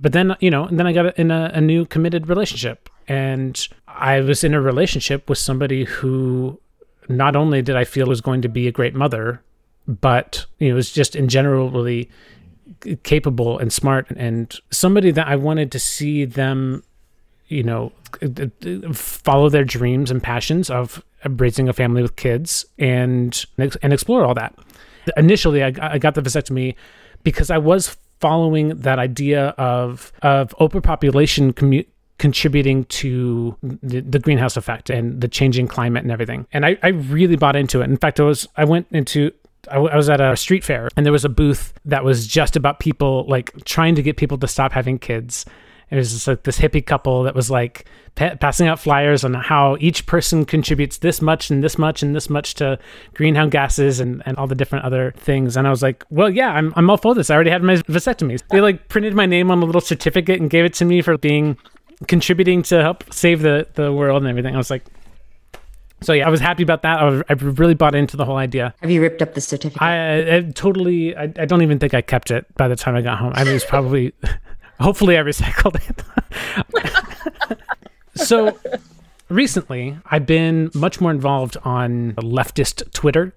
But then you know and then i got in a, a new committed relationship. And i was in a relationship with somebody who not only did i feel was going to be a great mother but you know it was just in general really capable and smart. And somebody that i wanted to see them you know follow their dreams and passions of raising a family with kids and and explore all that. Initially i, I got the vasectomy because i was following that idea of of overpopulation commu- contributing to the, the greenhouse effect and the changing climate and everything. And I, I really bought into it. In fact i was i went into I w- I was at a street fair and there was a booth that was just about people like trying to get people to stop having kids it was just like this hippie couple that was like pa- passing out flyers on how each person contributes this much and this much and this much to greenhouse gases and, and all the different other things. And I was like, well, yeah, I'm, I'm all for this. I already had my vasectomies. They like printed my name on a little certificate and gave it to me for being contributing to help save the, the world and everything. I was like, so yeah, I was happy about that. I, was, I really bought into the whole idea. Have you ripped up the certificate? I, I totally, I, I don't even think I kept it by the time I got home. I was probably, *laughs* hopefully I recycled it. *laughs* so recently, I've been much more involved on leftist Twitter.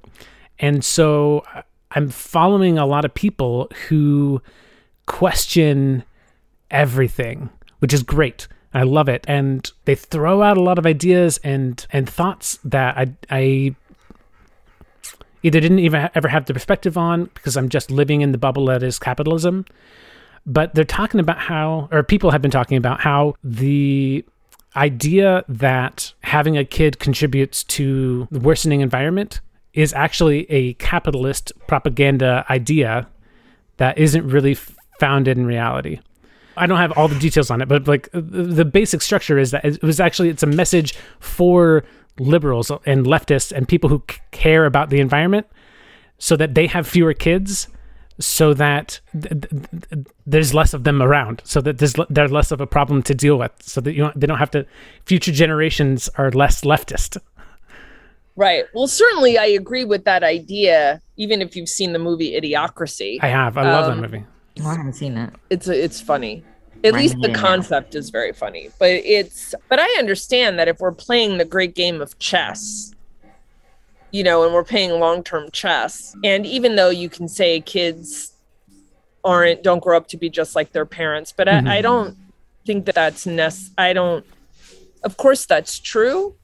And so I'm following a lot of people who question everything, which is great. I love it, and they throw out a lot of ideas and and thoughts that I I either didn't even ever have the perspective on because I'm just living in the bubble that is capitalism. But they're talking about how, or people have been talking about how the idea that having a kid contributes to the worsening environment is actually a capitalist propaganda idea that isn't really founded in reality. I don't have all the details on it, but like the basic structure is that it was actually it's a message for liberals and leftists and people who care about the environment so that they have fewer kids so that th- th- there's less of them around, so that there's they're less of a problem to deal with, so that you don't, they don't have to. Future generations are less leftist. Right. Well, certainly I agree with that idea. Even if you've seen the movie Idiocracy, I have. I love Um, that movie. Oh, I haven't seen that. it's it's funny. At Right, least the yeah. concept is very funny. But it's but I understand that if we're playing the great game of chess, you know, and we're playing long-term chess, and even though you can say kids aren't don't grow up to be just like their parents, but Mhm. I, I don't think that that's ness. I don't. Of course, that's true,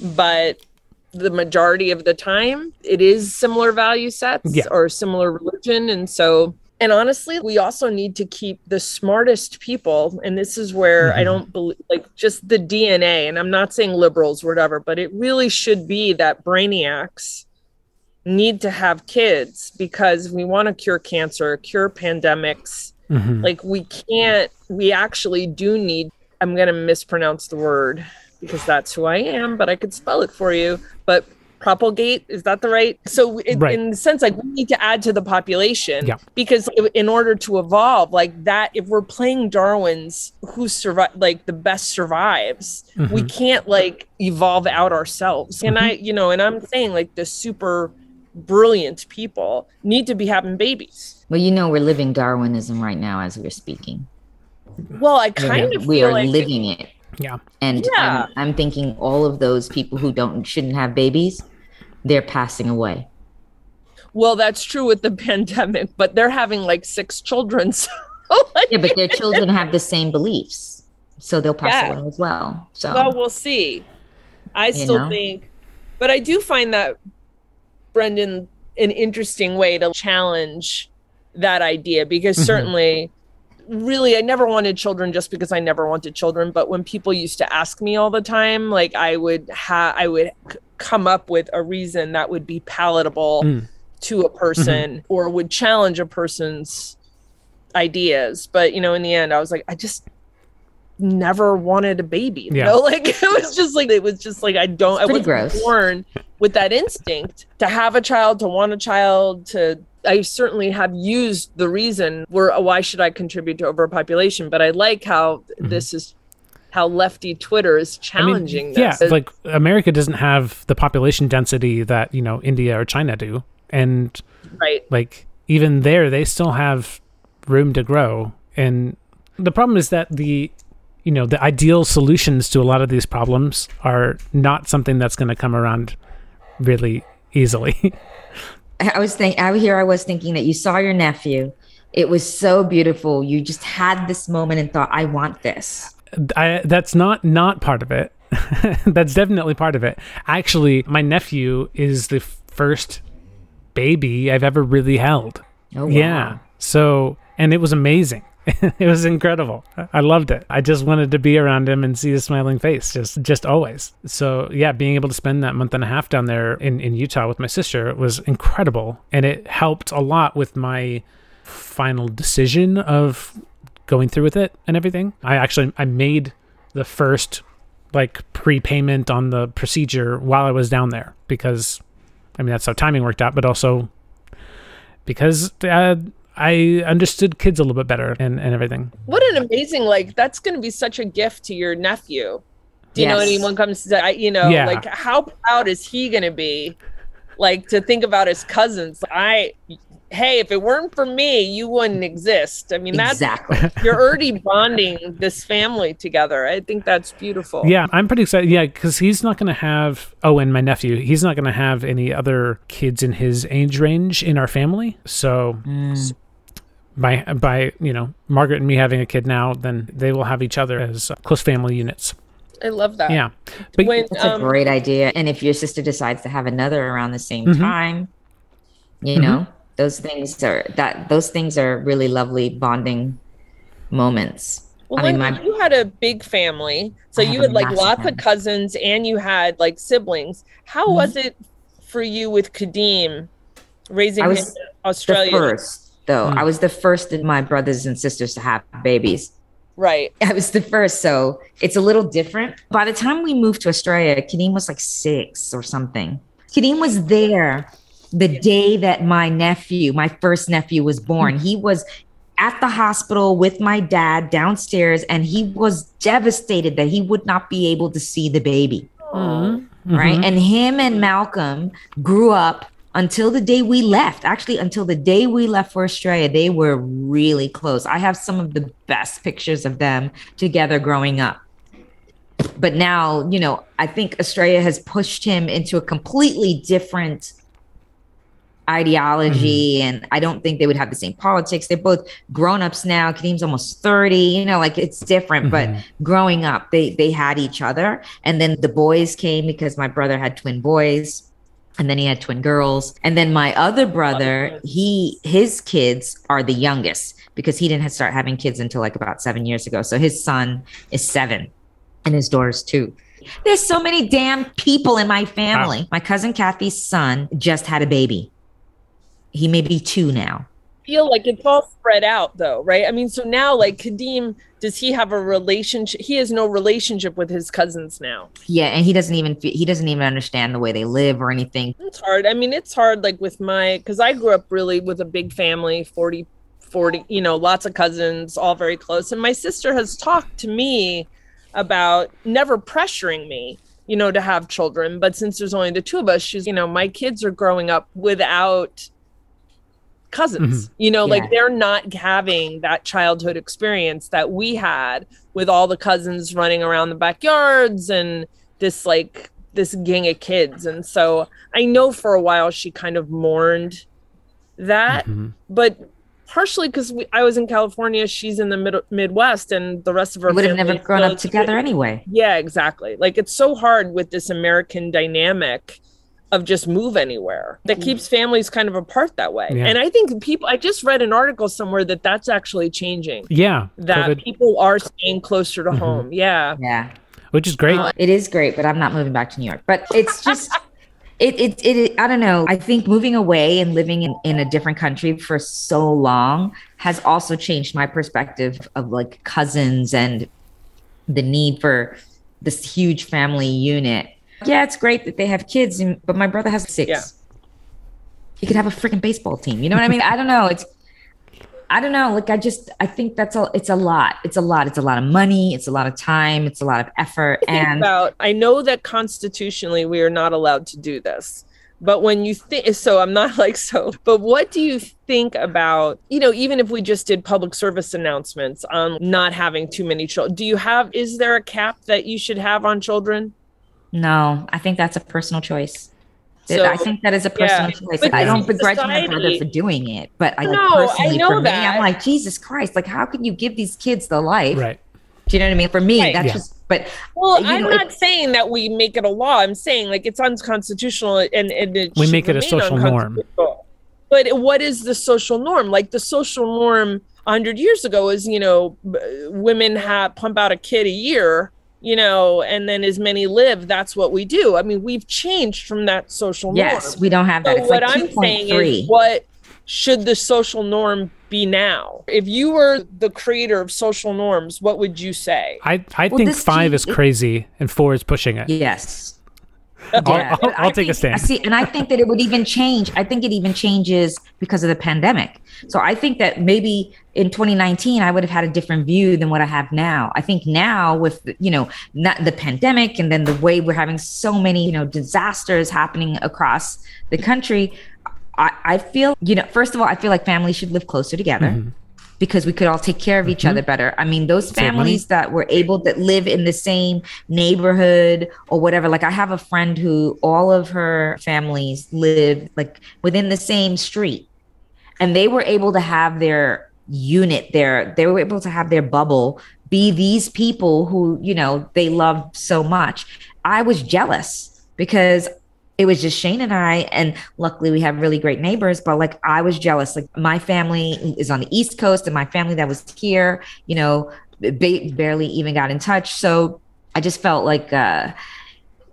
but the majority of the time, it is similar value sets Yeah. or similar religion, and so. And honestly, we also need to keep the smartest people. And this is where I Mhm. don't believe, like, just the DNA. And I'm not saying liberals, whatever, but it really should be that brainiacs need to have kids because we want to cure cancer, cure pandemics. Mhm. Like we can't, we actually do need, I'm going to mispronounce the word because that's who I am, but I could spell it for you. But propagate, is that the right? So it, Right. in the sense, like we need to add to the population Yeah. because in order to evolve like that, if we're playing Darwin's who survive, like the best survives, we Mhm. can't like evolve out ourselves. And I, you know, and I'm saying like the super brilliant people need to be having babies. Well, you know, we're living Darwinism right now as we're speaking. Well, I kind of we feel are like living it. Yeah. And Yeah. I'm, I'm thinking all of those people who don't shouldn't have babies, they're passing away. well, that's true with the *laughs* pandemic, but they're having like six children. *laughs* So like, Yeah, but their children have the same beliefs, so they'll pass Yeah. away as well. So well, we'll see. I still know? think, but I do find that Brendan an interesting way to challenge that idea because Mhm. certainly really I never wanted children just because I never wanted children but when people used to ask me all the time like I would have I would come up with a reason that would be palatable Mm. to a person or would challenge a person's ideas but you know in the end I was like I just never wanted a baby you Yeah. know *laughs* like it was just like it was just like I don't I wasn't gross. born with that instinct to have a child to want a child to I certainly have used the reason where why should I contribute to overpopulation but I like how this is how lefty Twitter is Mm-hmm. I mean, challenging yeah, this like America doesn't have the population density that you know India or China do, and right like even there they still have room to grow. And the problem is that the you know the ideal solutions to a lot of these problems are not something that's going to come around really easily. *laughs* I was thinking out here. I was thinking that you saw your nephew. It was so beautiful. You just had this moment and thought, "I want this." I, that's not not part of it. *laughs* that's definitely part of it. Actually, my nephew is the first baby I've ever really held. Oh, wow. Yeah. So, and it was amazing. *laughs* it was incredible. I- loved it. I just wanted to be around him and see his smiling face, just just always. So, yeah, being able to spend that month and a half down there in in Utah with my sister was incredible, and it helped a lot with my final decision of going through with it and everything. I actually I made the first like prepayment on the procedure while I was down there because I mean that's how timing worked out, but also because uh, I understood kids a little bit better and, and everything. what an amazing like that's going to be such a gift to your nephew do you know Yes. anyone comes to you know Yeah. like how proud is he going to be like to think about his cousins i hey if it weren't for me you wouldn't exist i mean that's Exactly. you're already bonding this family together i think that's beautiful Yeah, I'm pretty excited. Yeah, because he's not going to have. Oh, and my nephew, he's not going to have any other kids in his age range in our family. So Mm. by by you know Margaret and me having a kid now, then they will have each other as uh, close family units. i love that Yeah, but when That's um, a great idea. And if your sister decides to have another around the same Mhm. time, you know, those things are that those things are really lovely bonding moments. Well, I mean, my- you had a big family, so I you had like lots family. of cousins, and you had like siblings. How Mhm. was it for you with Kadeem raising I him was in The Australia? first, though, Mm. I was the first of my brothers and sisters to have babies. Right. *laughs* I was the first, so it's a little different. By the time we moved to Australia, Kadeem was like six or something. Kadeem was there the day that my nephew, my first nephew, was born. he was at the hospital with my dad downstairs, and he was devastated that he would not be able to see the baby. Mm-hmm. Right. And him and Malcolm grew up until the day we left. Actually, until the day we left for Australia, they were really close. I have some of the best pictures of them together growing up. But now, you know, I think Australia has pushed him into a completely different ideology mm-hmm. and I don't think they would have the same politics. They're both grown-ups now. Kadeem's almost 30, you know, like it's different, mm-hmm. but growing up they they had each other and then the boys came because my brother had twin boys and then he had twin girls and then my other brother he his kids are the youngest because he didn't start having kids until like about 7 years ago. So his son is 7 and his daughter's 2. There's so many damn people in my family. Wow. My cousin Kathy's son just had a baby he may be two now. Feel like it's all spread out though, right? I mean, so now like Kadeem, does he have a relationship? He has no relationship with his cousins now. Yeah, and he doesn't even he doesn't even understand the way they live or anything. It's hard. I mean, it's hard like with my because I grew up really with a big family, 40, 40, you know, lots of cousins, all very close. And my sister has talked to me about never pressuring me you know, to have children. But since there's only the two of us, she's, you know, my kids are growing up without cousins mm-hmm. you know yeah. like they're not having that childhood experience that we had with all the cousins running around the backyards and this like this gang of kids and so i know for a while she kind of mourned that mm-hmm. but partially because i was in california she's in the mid- midwest and the rest of her would have never grown up together anyway yeah exactly like it's so hard with this american dynamic of just move anywhere that mm. keeps families kind of apart that way. Yeah. And I think people, I just read an article somewhere that that's actually changing. Yeah. That COVID. people are staying closer to mm-hmm. home. Yeah. Yeah. Which is great. Uh, it is great, but I'm not moving back to New York. But it's just. *laughs* It, it, it, I don't know. I think moving away and living in, in a different country for so long has also changed my perspective of like cousins and the need for this huge family unit yeah, it's great that they have kids, and, but my brother has six. Yeah. He could have a freaking baseball team. You know what I mean? I don't know. It's I don't know. Like I just I think that's a it's a lot. It's a lot. It's a lot of money. It's a lot of time. It's a lot of effort. and about I know that constitutionally we are not allowed to do this. But when you think so I'm not *laughs* like so, but what do you think about, you know, even if we just did public service announcements on not having too many children, do you have is there a cap that you should have on children? No, I think that's a personal choice. So, I think that is a personal yeah, choice. I don't begrudge society, my brother for doing it, but I like no, personally I for that. me, I'm like Jesus Christ! Like, how can you give these kids the life? Right. Do you know what I mean? For me, right. that's yeah. just. But well, I'm know, not it, saying that we make it a law. I'm saying like it's unconstitutional and, and it we make it a social norm. But what is the social norm? Like the social norm 100 years ago is you know women have pump out a kid a year you know, and then as many live, that's what we do. I mean, we've changed from that social norm. Yes, we don't have that. So it's what like I'm saying 3. is what should the social norm be now? If you were the creator of social norms, what would you say? I, I well, think five is crazy and four is pushing it. Yes. *laughs* Yeah, I'll, I'll, I'll take think, a stand. I see, and I think that it would even change. I think it even changes because of the pandemic. So I think that maybe in 2019 I would have had a different view than what I have now. I think now with you know not the pandemic and then the way we're having so many you know disasters happening across the country, I, I feel you know first of all I feel like families should live closer together. Mm-hmm because we could all take care of each mm-hmm. other better. I mean, those families that were able to live in the same neighborhood or whatever. Like I have a friend who all of her families live like within the same street. And they were able to have their unit there. They were able to have their bubble be these people who, you know, they loved so much. I was jealous because it was just Shane and I, and luckily we have really great neighbors. But like I was jealous. Like my family is on the East Coast, and my family that was here, you know, ba- barely even got in touch. So I just felt like uh,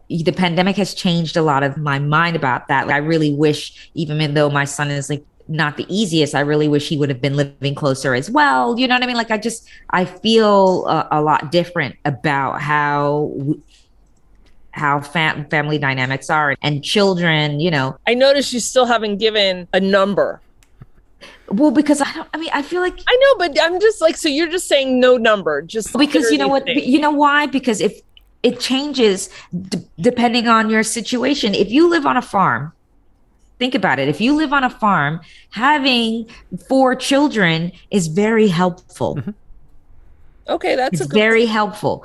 the pandemic has changed a lot of my mind about that. Like I really wish, even though my son is like not the easiest, I really wish he would have been living closer as well. You know what I mean? Like I just I feel a, a lot different about how how fam- family dynamics are and children, you know. I noticed you still haven't given a number. Well, because I don't, I mean, I feel like I know, but I'm just like, so you're just saying no number, just because you know what, literally you know why? Because if it changes d- depending on your situation. If you live on a farm, think about it. If you live on a farm, having four children is very helpful. think- Okay, that's It's a good very helpful.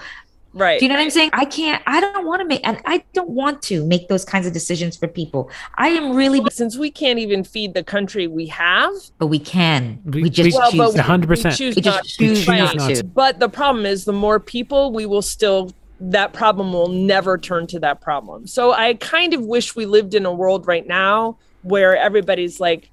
Right. Do you know what I'm saying? I can't, I don't want to make, and I don't want to make those kinds of decisions for people. I am really, Since we can't even feed the country we have, but we can. We, We- just well, choose. but to. 100%. we choose We not just to. choose choose not not to. But the problem is, the more people, we will still that problem will never turn to that problem. So I kind of wish we lived in a world right now where everybody's like,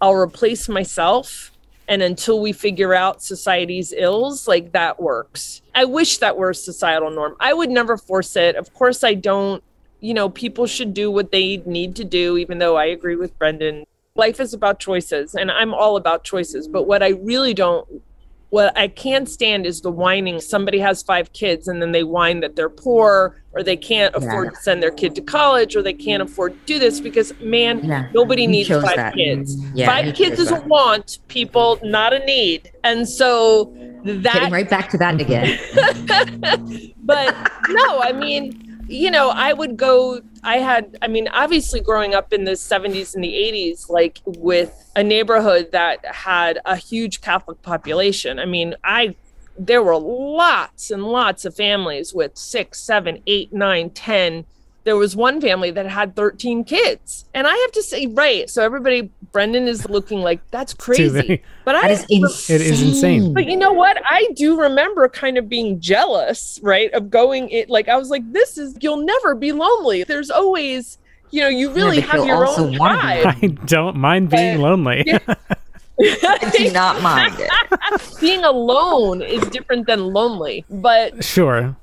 I'll replace myself. And until we figure out society's ills, like that works. I wish that were a societal norm. I would never force it. Of course, I don't. You know, people should do what they need to do, even though I agree with Brendan. Life is about choices, and I'm all about choices. But what I really don't what I can't stand is the whining. Somebody has five kids and then they whine that they're poor or they can't afford Yeah. to send their kid to college or they can't afford to do this because, man, Yeah. nobody You needs five that. kids. Mm-hmm. Yeah, five kids chose is a want, people, not a need. And so Getting that, right back to that again. *laughs* but no, I mean, you know, I would go. I had, I mean, obviously growing up in the 70s and the 80s, like with a neighborhood that had a huge Catholic population. I mean, I, there were lots and lots of families with six, seven, eight, nine, ten. There was one family that had 13 kids. And I have to say, right. So everybody, Brendan is looking like that's *laughs* crazy. many. But That I is insane. It is insane. but you know what? I do remember kind of being jealous, right? Of going it like I was like, this is you'll never be lonely. There's always, you know, you really but have your also own wanna tribe. I don't mind being lonely. *laughs* I do not mind it. *laughs* Being alone is different than lonely. But sure.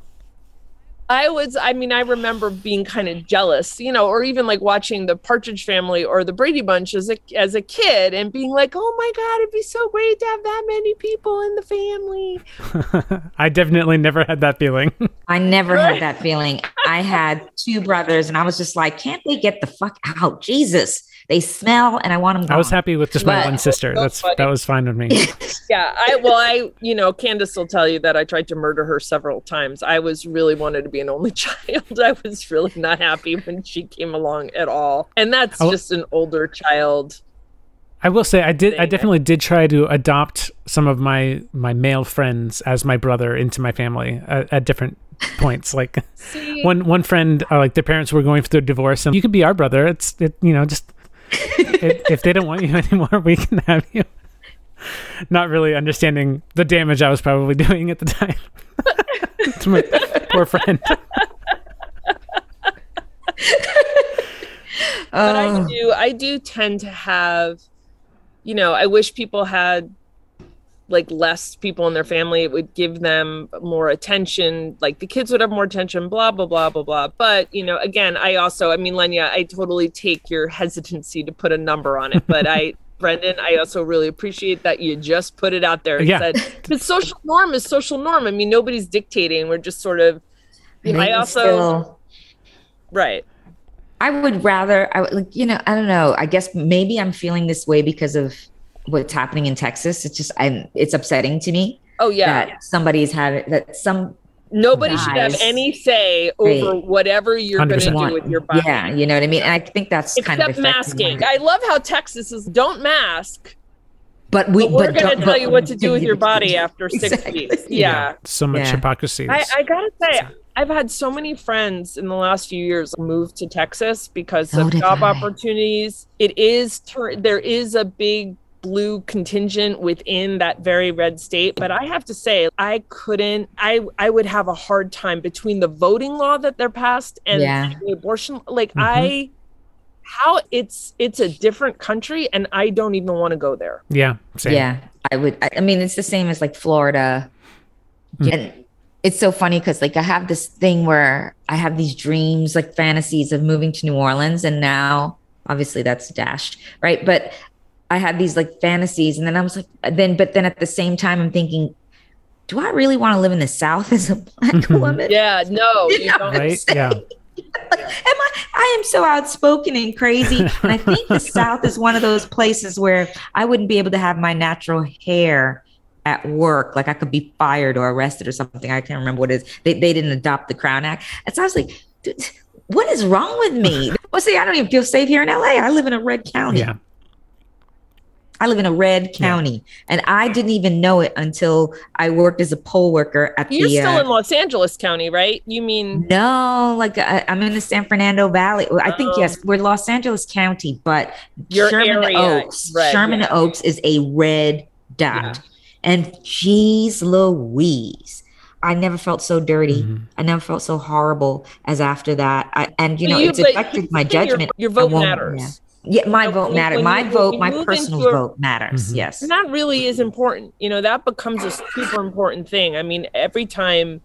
I was, I mean, I remember being kind of jealous, you know, or even like watching the Partridge Family or the Brady Bunch as a as a kid and being like, oh my god, it'd be so great to have that many people in the family. *laughs* I definitely never had that feeling. *laughs* I never had that feeling. I had two brothers, and I was just like, can't they get the fuck out? Jesus, they smell, and I want them gone. I was happy with just my But- one sister. So That's funny. that was fine with me. *laughs* Yeah, I well, I you know, Candace will tell you that I tried to murder her several times. I was really wanted to be an only *laughs* child. I was really not happy when she came along at all, and that's Oh. just an older child. I will say I did I thing. definitely did try to adopt some of my my male friends as my brother into my family at, at different points. *laughs* Like See, one one friend uh, like their parents were going through a divorce and you could be our brother. It's it you know just if, if they don't want you *laughs* anymore, we can have you. Not really understanding the damage I was probably *laughs* doing at the time *laughs* to my poor friend. but I Oh, do, I do tend to have, you know, I wish people had like less people in their family. It would give them more attention. Like the kids would have more attention. Blah blah blah blah blah. But you know, again, I also, I mean, Lenya, I totally take your hesitancy to put a number on it, but I. *laughs* Brendan, I also really appreciate that you just put it out there and Yeah. said *laughs* the social norm is social norm. I mean, nobody's dictating. We're just sort of and I also- still- right. I would rather, I would like, you know, I don't know. I guess maybe I'm feeling this way because of what's happening in Texas. It's just, I'm, it's upsetting to me Oh yeah. that somebody's having that some Nobody should have any say over Right. whatever you're going to do with your body. Yeah, you know what I mean. And I think that's kind of Except affecting masking. my- I love how Texas is don't mask. but we, But we're going to tell you what to do with your body *laughs* after six Exactly. weeks. Yeah. So much Yeah. hypocrisy. I, I got to say, I've had so many friends in the last few years move to Texas because So of job I. opportunities. It is, tur- there is a big blue contingent within that very red state but i have to say i couldn't i i would have a hard time between the voting law that they're passed and Yeah. the abortion like Mhm. i how it's it's a different country and i don't even want to go there yeah. Same. Yeah, I would. I, I mean, it's the same as like Florida, Mm. and it's so funny because like I have this thing where I have these dreams, like fantasies of moving to New Orleans, and now obviously that's dashed, right? But I had these like fantasies, and then I was like, then, but then at the same time, I'm thinking, do I really want to live in the South as a black *laughs* woman? yeah no *laughs* You you know? don't Right? Yeah. like, *laughs* am I? I am so outspoken and crazy, and I think the South is one of those places where I wouldn't be able to have my natural hair at work. Like I could be fired or arrested or something. I can't remember what it is. They they didn't adopt the Crown Act, and so I was like, what is wrong with me? Well, see, I don't even feel safe here in LA. I live in a red county. Yeah. I live in a red county, yeah. and I didn't even know it until I worked as a poll worker at You're the. You're still uh, in Los Angeles County, right? You mean no? Like I, am in the San Fernando Valley. I think yes, oh. we're Los Angeles County, but Sherman area, Oaks. Red, Sherman yeah. Oaks is a red dot, yeah. and geez, Louise. I never felt so dirty. Mm-hmm. I never felt so horrible as after that. I, and you know, you, it's affected my judgment. Your, your vote matters. Yeah, my you know, vote matters. My you, vote, my personal a, vote matters. Mm-hmm. Yes. And that really is important. You know, that becomes a super important thing. I mean, every time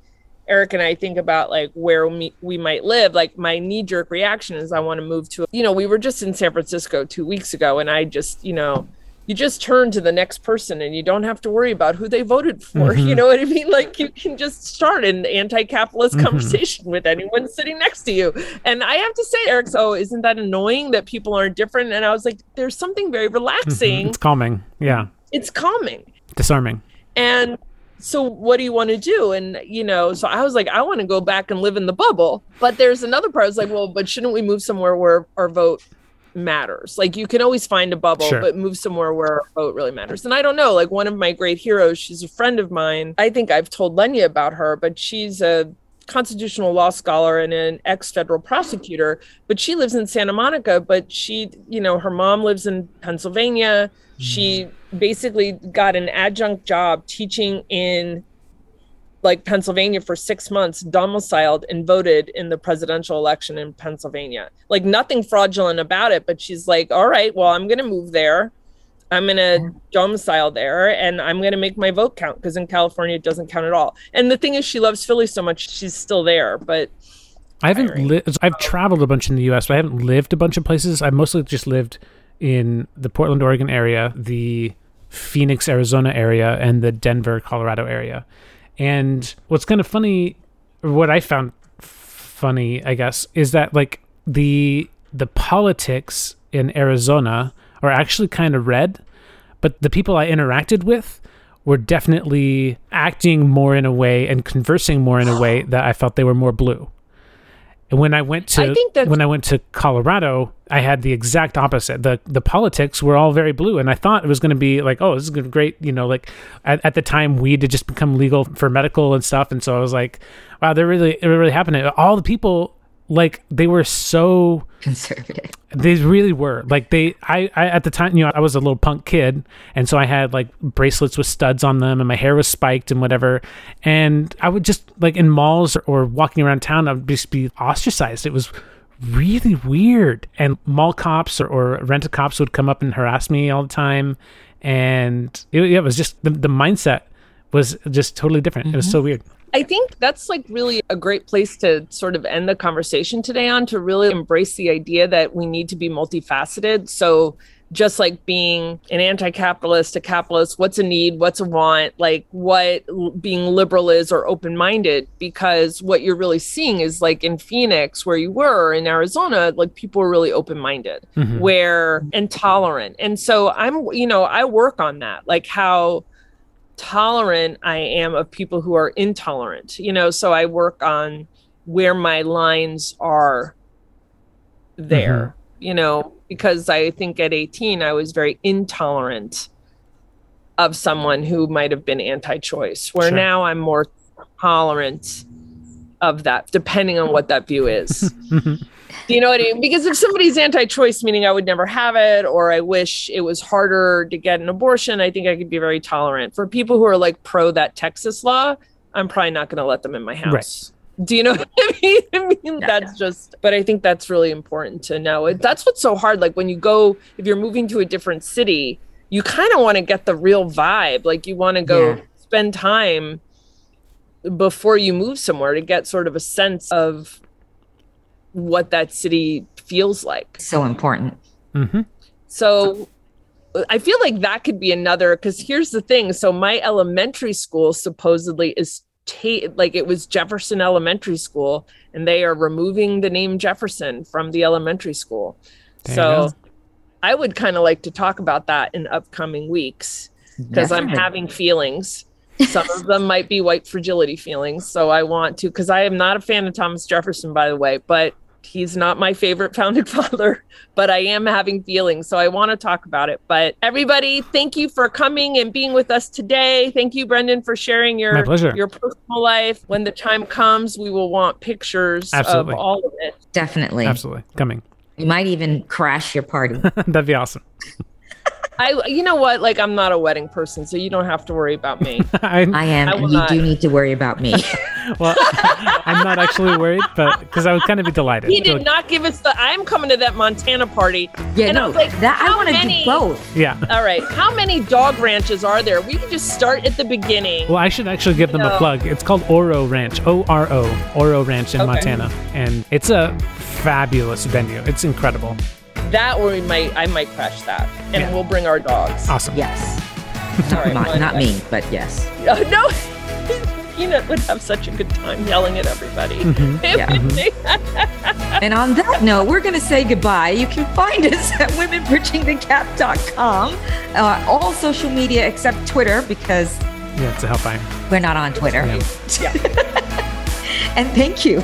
Eric and I think about like where we, we might live, like my knee jerk reaction is I want to move to, you know, we were just in San Francisco two weeks ago and I just, you know, you just turn to the next person and you don't have to worry about who they voted for. *laughs* Mm-hmm. You know what I mean? Like you can just start an anti-capitalist mm-hmm. conversation with anyone sitting next to you. And I have to say, Eric, so isn't that annoying that people aren't different? And I was like, there's something very relaxing. Mm-hmm. It's calming. Yeah. It's calming. Disarming. And so what do you want to do? And you know, so I was like, I want to go back and live in the bubble. But there's another part. I was like, well, but shouldn't we move somewhere where our vote matters. Like you can always find a bubble, sure. but move somewhere where vote really matters. And I don't know, like one of my great heroes, she's a friend of mine. I think I've told Lenya about her, but she's a constitutional law scholar and an ex federal prosecutor, but she lives in Santa Monica. But she, you know, her mom lives in Pennsylvania. She mm. basically got an adjunct job teaching in like Pennsylvania for six months, domiciled and voted in the presidential election in Pennsylvania. Like nothing fraudulent about it, but she's like, all right, well, I'm going to move there. I'm going to domicile there and I'm going to make my vote count because in California it doesn't count at all. And the thing is, she loves Philly so much, she's still there. But I haven't lived, I've traveled a bunch in the US, but I haven't lived a bunch of places. I've mostly just lived in the Portland, Oregon area, the Phoenix, Arizona area, and the Denver, Colorado area. And what's kind of funny, or what I found funny, I guess, is that like the the politics in Arizona are actually kind of red, but the people I interacted with were definitely acting more in a way and conversing more in a way *gasps* that I felt they were more blue. And when I went to I when I went to Colorado, I had the exact opposite. the The politics were all very blue, and I thought it was going to be like, oh, this is great. You know, like at, at the time, weed had just become legal for medical and stuff, and so I was like, wow, they're really, it really happening. All the people like they were so conservative. *laughs* They really were. Like they I, I at the time, you know, I was a little punk kid and so I had like bracelets with studs on them and my hair was spiked and whatever. And I would just like in malls or, or walking around town, I would just be ostracized. It was really weird. And mall cops or, or rent a cops would come up and harass me all the time. And it, it was just the, the mindset was just totally different. Mm-hmm. It was so weird. I think that's like really a great place to sort of end the conversation today on to really embrace the idea that we need to be multifaceted. So, just like being an anti capitalist, a capitalist, what's a need, what's a want, like what being liberal is or open minded, because what you're really seeing is like in Phoenix, where you were in Arizona, like people are really open minded, mm-hmm. where intolerant. And so I'm, you know, I work on that, like how tolerant I am of people who are intolerant. You know, so I work on where my lines are there, mm-hmm. you know, because I think at 18 I was very intolerant of someone who might have been anti choice, where sure. now I'm more tolerant of that, depending on what that view is. *laughs* *laughs* you know what I mean? Because if somebody's anti-choice, meaning I would never have it, or I wish it was harder to get an abortion, I think I could be very tolerant. For people who are like pro that Texas law, I'm probably not going to let them in my house. Right. Do you know what I *laughs* mean? I mean, yeah, that's yeah. just, but I think that's really important to know. That's what's so hard. Like when you go, if you're moving to a different city, you kind of want to get the real vibe. Like you want to go yeah. spend time before you move somewhere to get sort of a sense of what that city feels like. So important. Mm-hmm. So I feel like that could be another because here's the thing. So my elementary school supposedly is ta- like it was Jefferson Elementary School, and they are removing the name Jefferson from the elementary school. There so. I would kind of like to talk about that in upcoming weeks because I'm having feelings. Some of them might be white fragility feelings. So I want to, because I am not a fan of Thomas Jefferson, by the way, but he's not my favorite founding *laughs* father, but I am having feelings. So I want to talk about it. But everybody, thank you for coming and being with us today. Thank you, Brendan, for sharing your, pleasure. your personal life. When the time comes, we will want pictures Absolutely. of all of it. Definitely. Absolutely. Coming. You might even crash your party. *laughs* That'd be awesome. I, you know what? Like, I'm not a wedding person, so you don't have to worry about me. *laughs* I, I am, I and you not. do need to worry about me. *laughs* well, I'm not actually worried, but because I would kind of be delighted. He did like, not give us the. I'm coming to that Montana party. Yeah, And I no, was like, that I want to many- do both. Yeah. All right, how many dog ranches are there? We can just start at the beginning. Well, I should actually give them a plug. It's called Oro Ranch, O R O, Oro Ranch in Okay. Montana, and it's a fabulous venue. It's incredible. That where we might, I might crash that, and Yeah. we'll bring our dogs. Awesome. Yes. All right, not, well, not me, but yes. Uh, *laughs* no, *laughs* Peanut would have such a good time yelling at everybody. *laughs* Mhm. Yeah. And on that note, we're going to say goodbye. You can find us at womenbridgingthegap.com, uh, all social media except Twitter because Yeah, it's a helpline. we're not on Twitter. Yeah. yeah. And thank you.